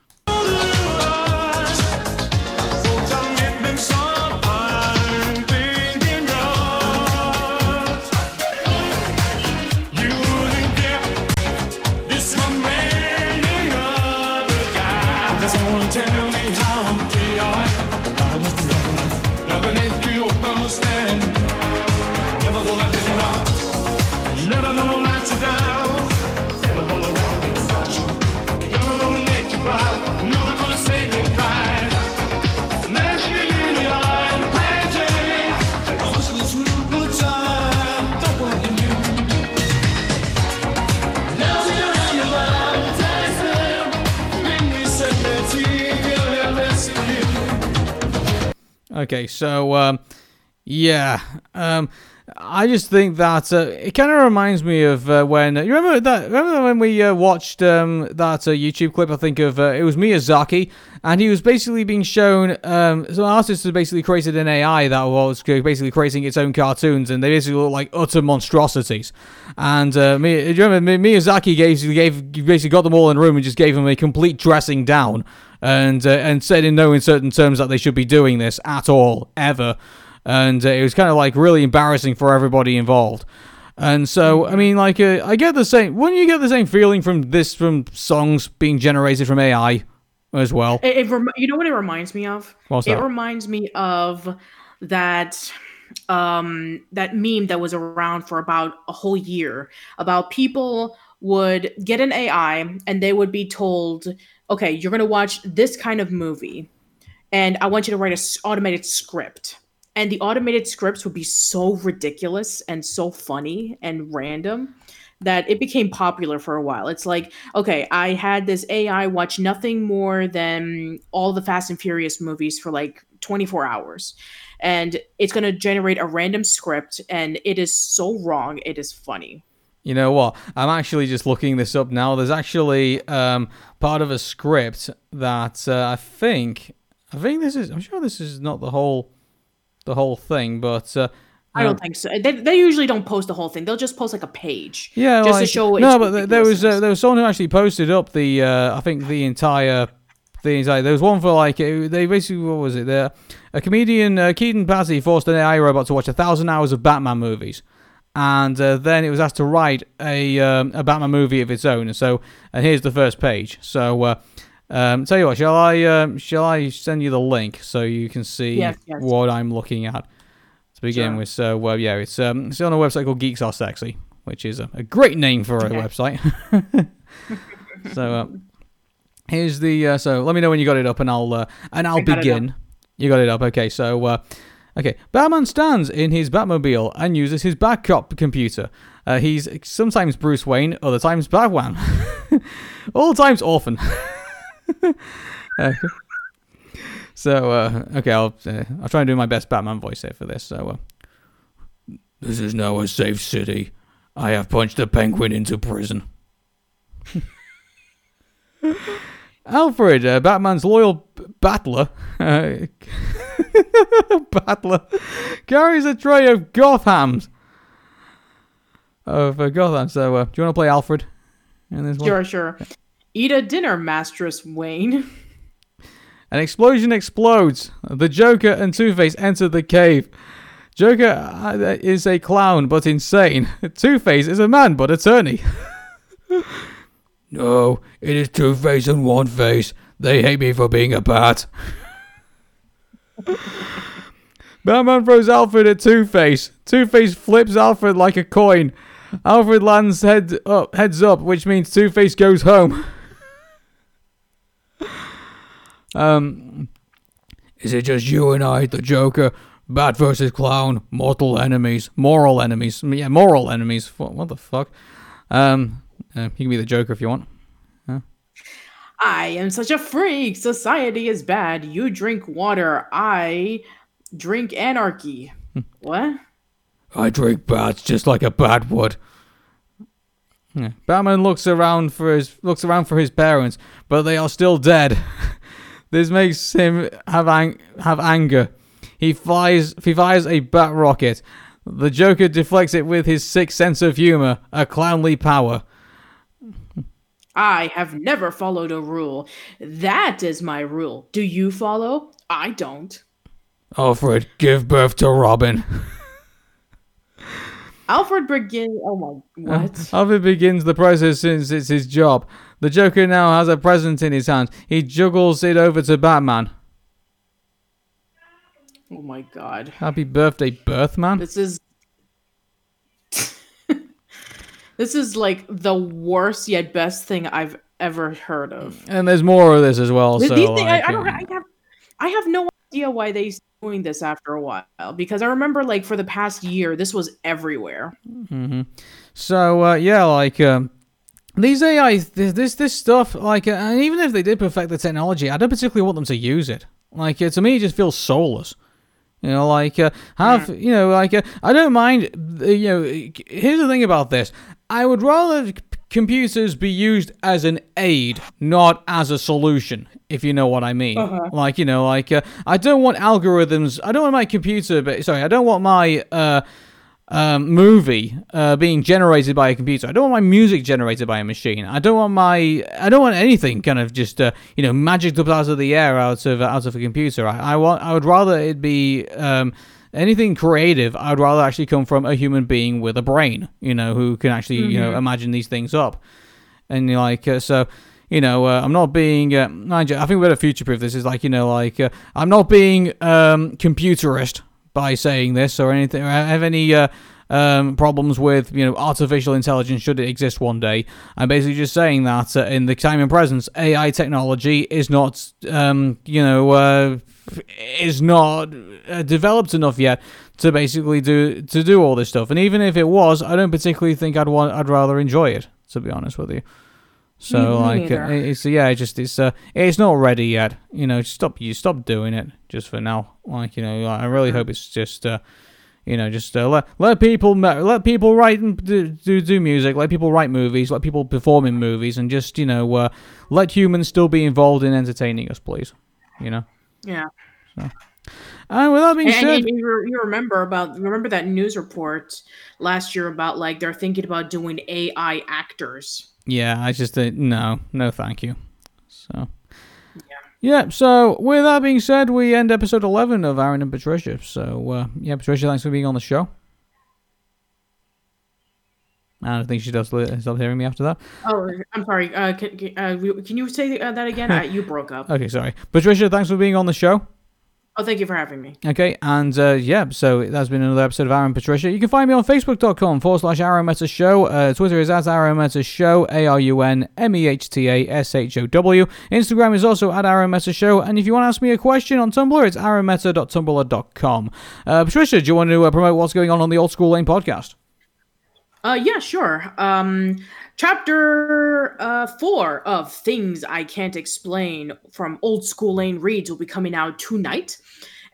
Okay, so um, yeah, um, I just think that uh, it kind of reminds me of uh, when you remember that. Remember when we uh, watched um, that uh, YouTube clip? I think of uh, it was Miyazaki, and he was basically being shown. Um, some artists had basically created an AI that was basically creating its own cartoons, and they basically look like utter monstrosities. And uh, Mi- do you remember Mi- Miyazaki gave, gave basically got them all in a room and just gave them a complete dressing down, and uh, and said in no uncertain terms that they should be doing this at all ever and uh, it was kind of like really embarrassing for everybody involved. And so, I mean, like, uh, I get the same. Wouldn't you get the same feeling from this from songs being generated from AI as well? It, it rem- you know what it reminds me of? What's it that? reminds me of that um that meme that was around for about a whole year about people would get an AI and they would be told, "Okay, you're going to watch this kind of movie and I want you to write a s- automated script." And the automated scripts would be so ridiculous and so funny and random that it became popular for a while. It's like, okay, I had this AI watch nothing more than all the Fast and Furious movies for like 24 hours. And it's going to generate a random script, and it is so wrong. It is funny. You know what? I'm actually just looking this up now. There's actually um, part of a script that uh, I think, I think this is. I'm sure this is not the whole, the whole thing, but uh, I don't think so. They, they usually don't post the whole thing. They'll just post like a page. Yeah, just like, to show. no, but there- there was uh, there was someone who actually posted up the uh, I think the entire the entire. There was one for like uh, they basically what was it? There, a comedian uh, Keaton Patti forced an AI robot to watch a thousand hours of Batman movies, and uh, then it was asked to write a um, a Batman movie of its own. And so, and here's the first page. So. Uh, um, tell you what, shall I um, shall I send you the link so you can see Yes, yes. what I'm looking at to begin Sure. with? So, well, yeah, it's um, it's on a website called Geeks Are Sexy, which is a, a great name for a website. so, uh, here's the uh, so let me know when you got it up, and I'll uh, and I'll begin. You got it up, okay? So, uh, okay, Batman stands in his Batmobile and uses his Batcop computer. Uh, he's sometimes Bruce Wayne, other times Batman, all times Orphan. Uh, so, uh, okay, I'll uh, I'll try and do my best Batman voice here for this. So, uh, this is now a safe city. I have punched the penguin into prison. Alfred, uh, Batman's loyal b- battler, uh, battler, carries a tray of Gothams. Of uh, Gotham. So, uh, do you want to play Alfred in this one? Sure, sure. Eat a dinner, Mistress Wayne. An explosion explodes. The Joker and Two Face enter the cave. Joker uh, is a clown but insane. Two Face is a man but attorney. No, it is Two Face and One Face. They hate me for being a bat. Batman throws Alfred at Two Face. Two Face flips Alfred like a coin. Alfred lands head up, heads up, which means Two Face goes home. Um, is it just you and I, the Joker? Bat versus clown, mortal enemies, moral enemies. Yeah, moral enemies. What, what the fuck? Um, uh, you can be the Joker if you want. I am such a freak. Society is bad. You drink water. I drink anarchy. what? I drink bats just like a bat would. Yeah. Batman looks around for his looks around for his parents, but they are still dead. this makes him have ang- have anger. He flies he fires a bat rocket. The Joker deflects it with his sick sense of humor, a clownly power. I have never followed a rule. That is my rule. Do you follow? I don't. Alfred, give birth to Robin. Alfred begin. Oh my. Uh, what? Alfred begins the process since it's his job. The Joker now has a present in his hand. He juggles it over to Batman. oh my god. Happy birthday, Birthman. This is. This is like the worst yet best thing I've ever heard of. And there's more of this as well. These So things, like, I, I don't. I have. I have no idea why they doing this after a while because I remember like for the past year this was everywhere. So uh, yeah, like um, these AI, th- this this stuff, like, uh, and even if they did perfect the technology, I don't particularly want them to use it. Like, uh, to me, it just feels soulless. You know, like uh, have you know, like uh, I don't mind. uh, You know, here's the thing about this. I would rather computers be used as an aid, not as a solution. If you know what I mean. Like you know, like uh, I don't want algorithms. I don't want my computer. But sorry, I don't want my uh, um, movie uh, being generated by a computer. I don't want my music generated by a machine. I don't want my I don't want anything kind of just uh, you know magicked up out of the air out of out of a computer. I, I want I would rather it be um, anything creative. I would rather actually come from a human being with a brain, you know, who can actually you know imagine these things up. And you're like uh, so. You know, uh, I'm not being. Uh, I think we better future proof this. Is like, you know, like uh, I'm not being um, computerist by saying this or anything. Or have any uh, um, problems with you know artificial intelligence should it exist one day. I'm basically just saying that uh, in the time and presence, AI technology is not um, you know uh, is not uh, developed enough yet to basically do to do all this stuff. And even if it was, I don't particularly think I'd want. I'd rather enjoy it. To be honest with you. So me like neither. uh, it's yeah, it's just it's uh it's not ready yet. You know, stop you stop doing it just for now. Like you know, I really hope it's just uh you know just uh, let let people let people write and do, do do music, let people write movies, let people perform in movies, and just you know uh, let humans still be involved in entertaining us, please. You know. Yeah. So. And with that being And, said, and you, you remember about remember that news report last year about like they're thinking about doing AI actors. Yeah, I just uh, no, no, thank you. So, yeah. So with that being said, we end episode eleven of Arun and Patricia. So uh, yeah, Patricia, thanks for being on the show. I don't think she does stop hearing me after that. Oh, I'm sorry. Uh, can, can- uh, can you say uh, that again? uh, you broke up. Okay, sorry, Patricia. Thanks for being on the show. Oh, thank you for having me. Okay, and uh, yeah, so that's been another episode of Arun Patricia. You can find me on Facebook.com forward slash Arun Mehta Show. Uh, Twitter is at Arun Mehta Show, A R U N M E H T A S H O W. Instagram is also at Arun Mehta Show. And if you want to ask me a question on Tumblr, it's arunmehta.tumblr.com. Uh, Patricia, do you want to uh, promote what's going on on the Old School Lane podcast? Uh, yeah, sure. Um, chapter uh, four of Things I Can't Explain from Old School Lane Reads will be coming out tonight,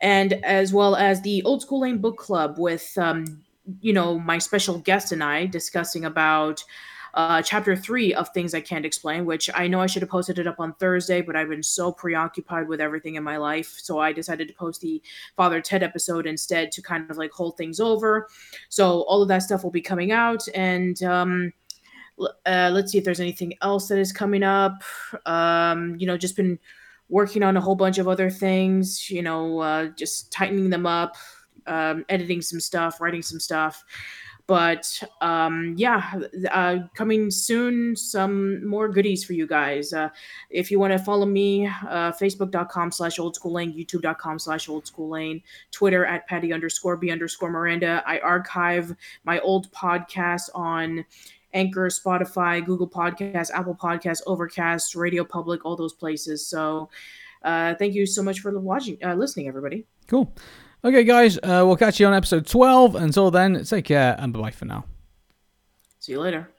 and as well as the Old School Lane Book Club with, um, you know, my special guest and I discussing about uh, chapter three of Things I Can't Explain, which I know I should have posted it up on Thursday, but I've been so preoccupied with everything in my life. So I decided to post the Father Ted episode instead to kind of like hold things over. So all of that stuff will be coming out. And um, uh, let's see if there's anything else that is coming up. Um, you know, just been working on a whole bunch of other things, you know, uh, just tightening them up, um, editing some stuff, writing some stuff but um, yeah, uh, coming soon, some more goodies for you guys. Uh, if you want to follow me, uh, facebook.com slash old school lane, youtube.com slash old school lane, Twitter at patty underscore b underscore Miranda. I archive my old podcasts on Anchor, Spotify, Google Podcasts, Apple Podcasts, Overcast, Radio Public, all those places. So uh, thank you so much for watching, uh, listening, everybody. Cool. Okay, guys, uh, we'll catch you on episode 12. Until then, take care and bye bye for now. See you later.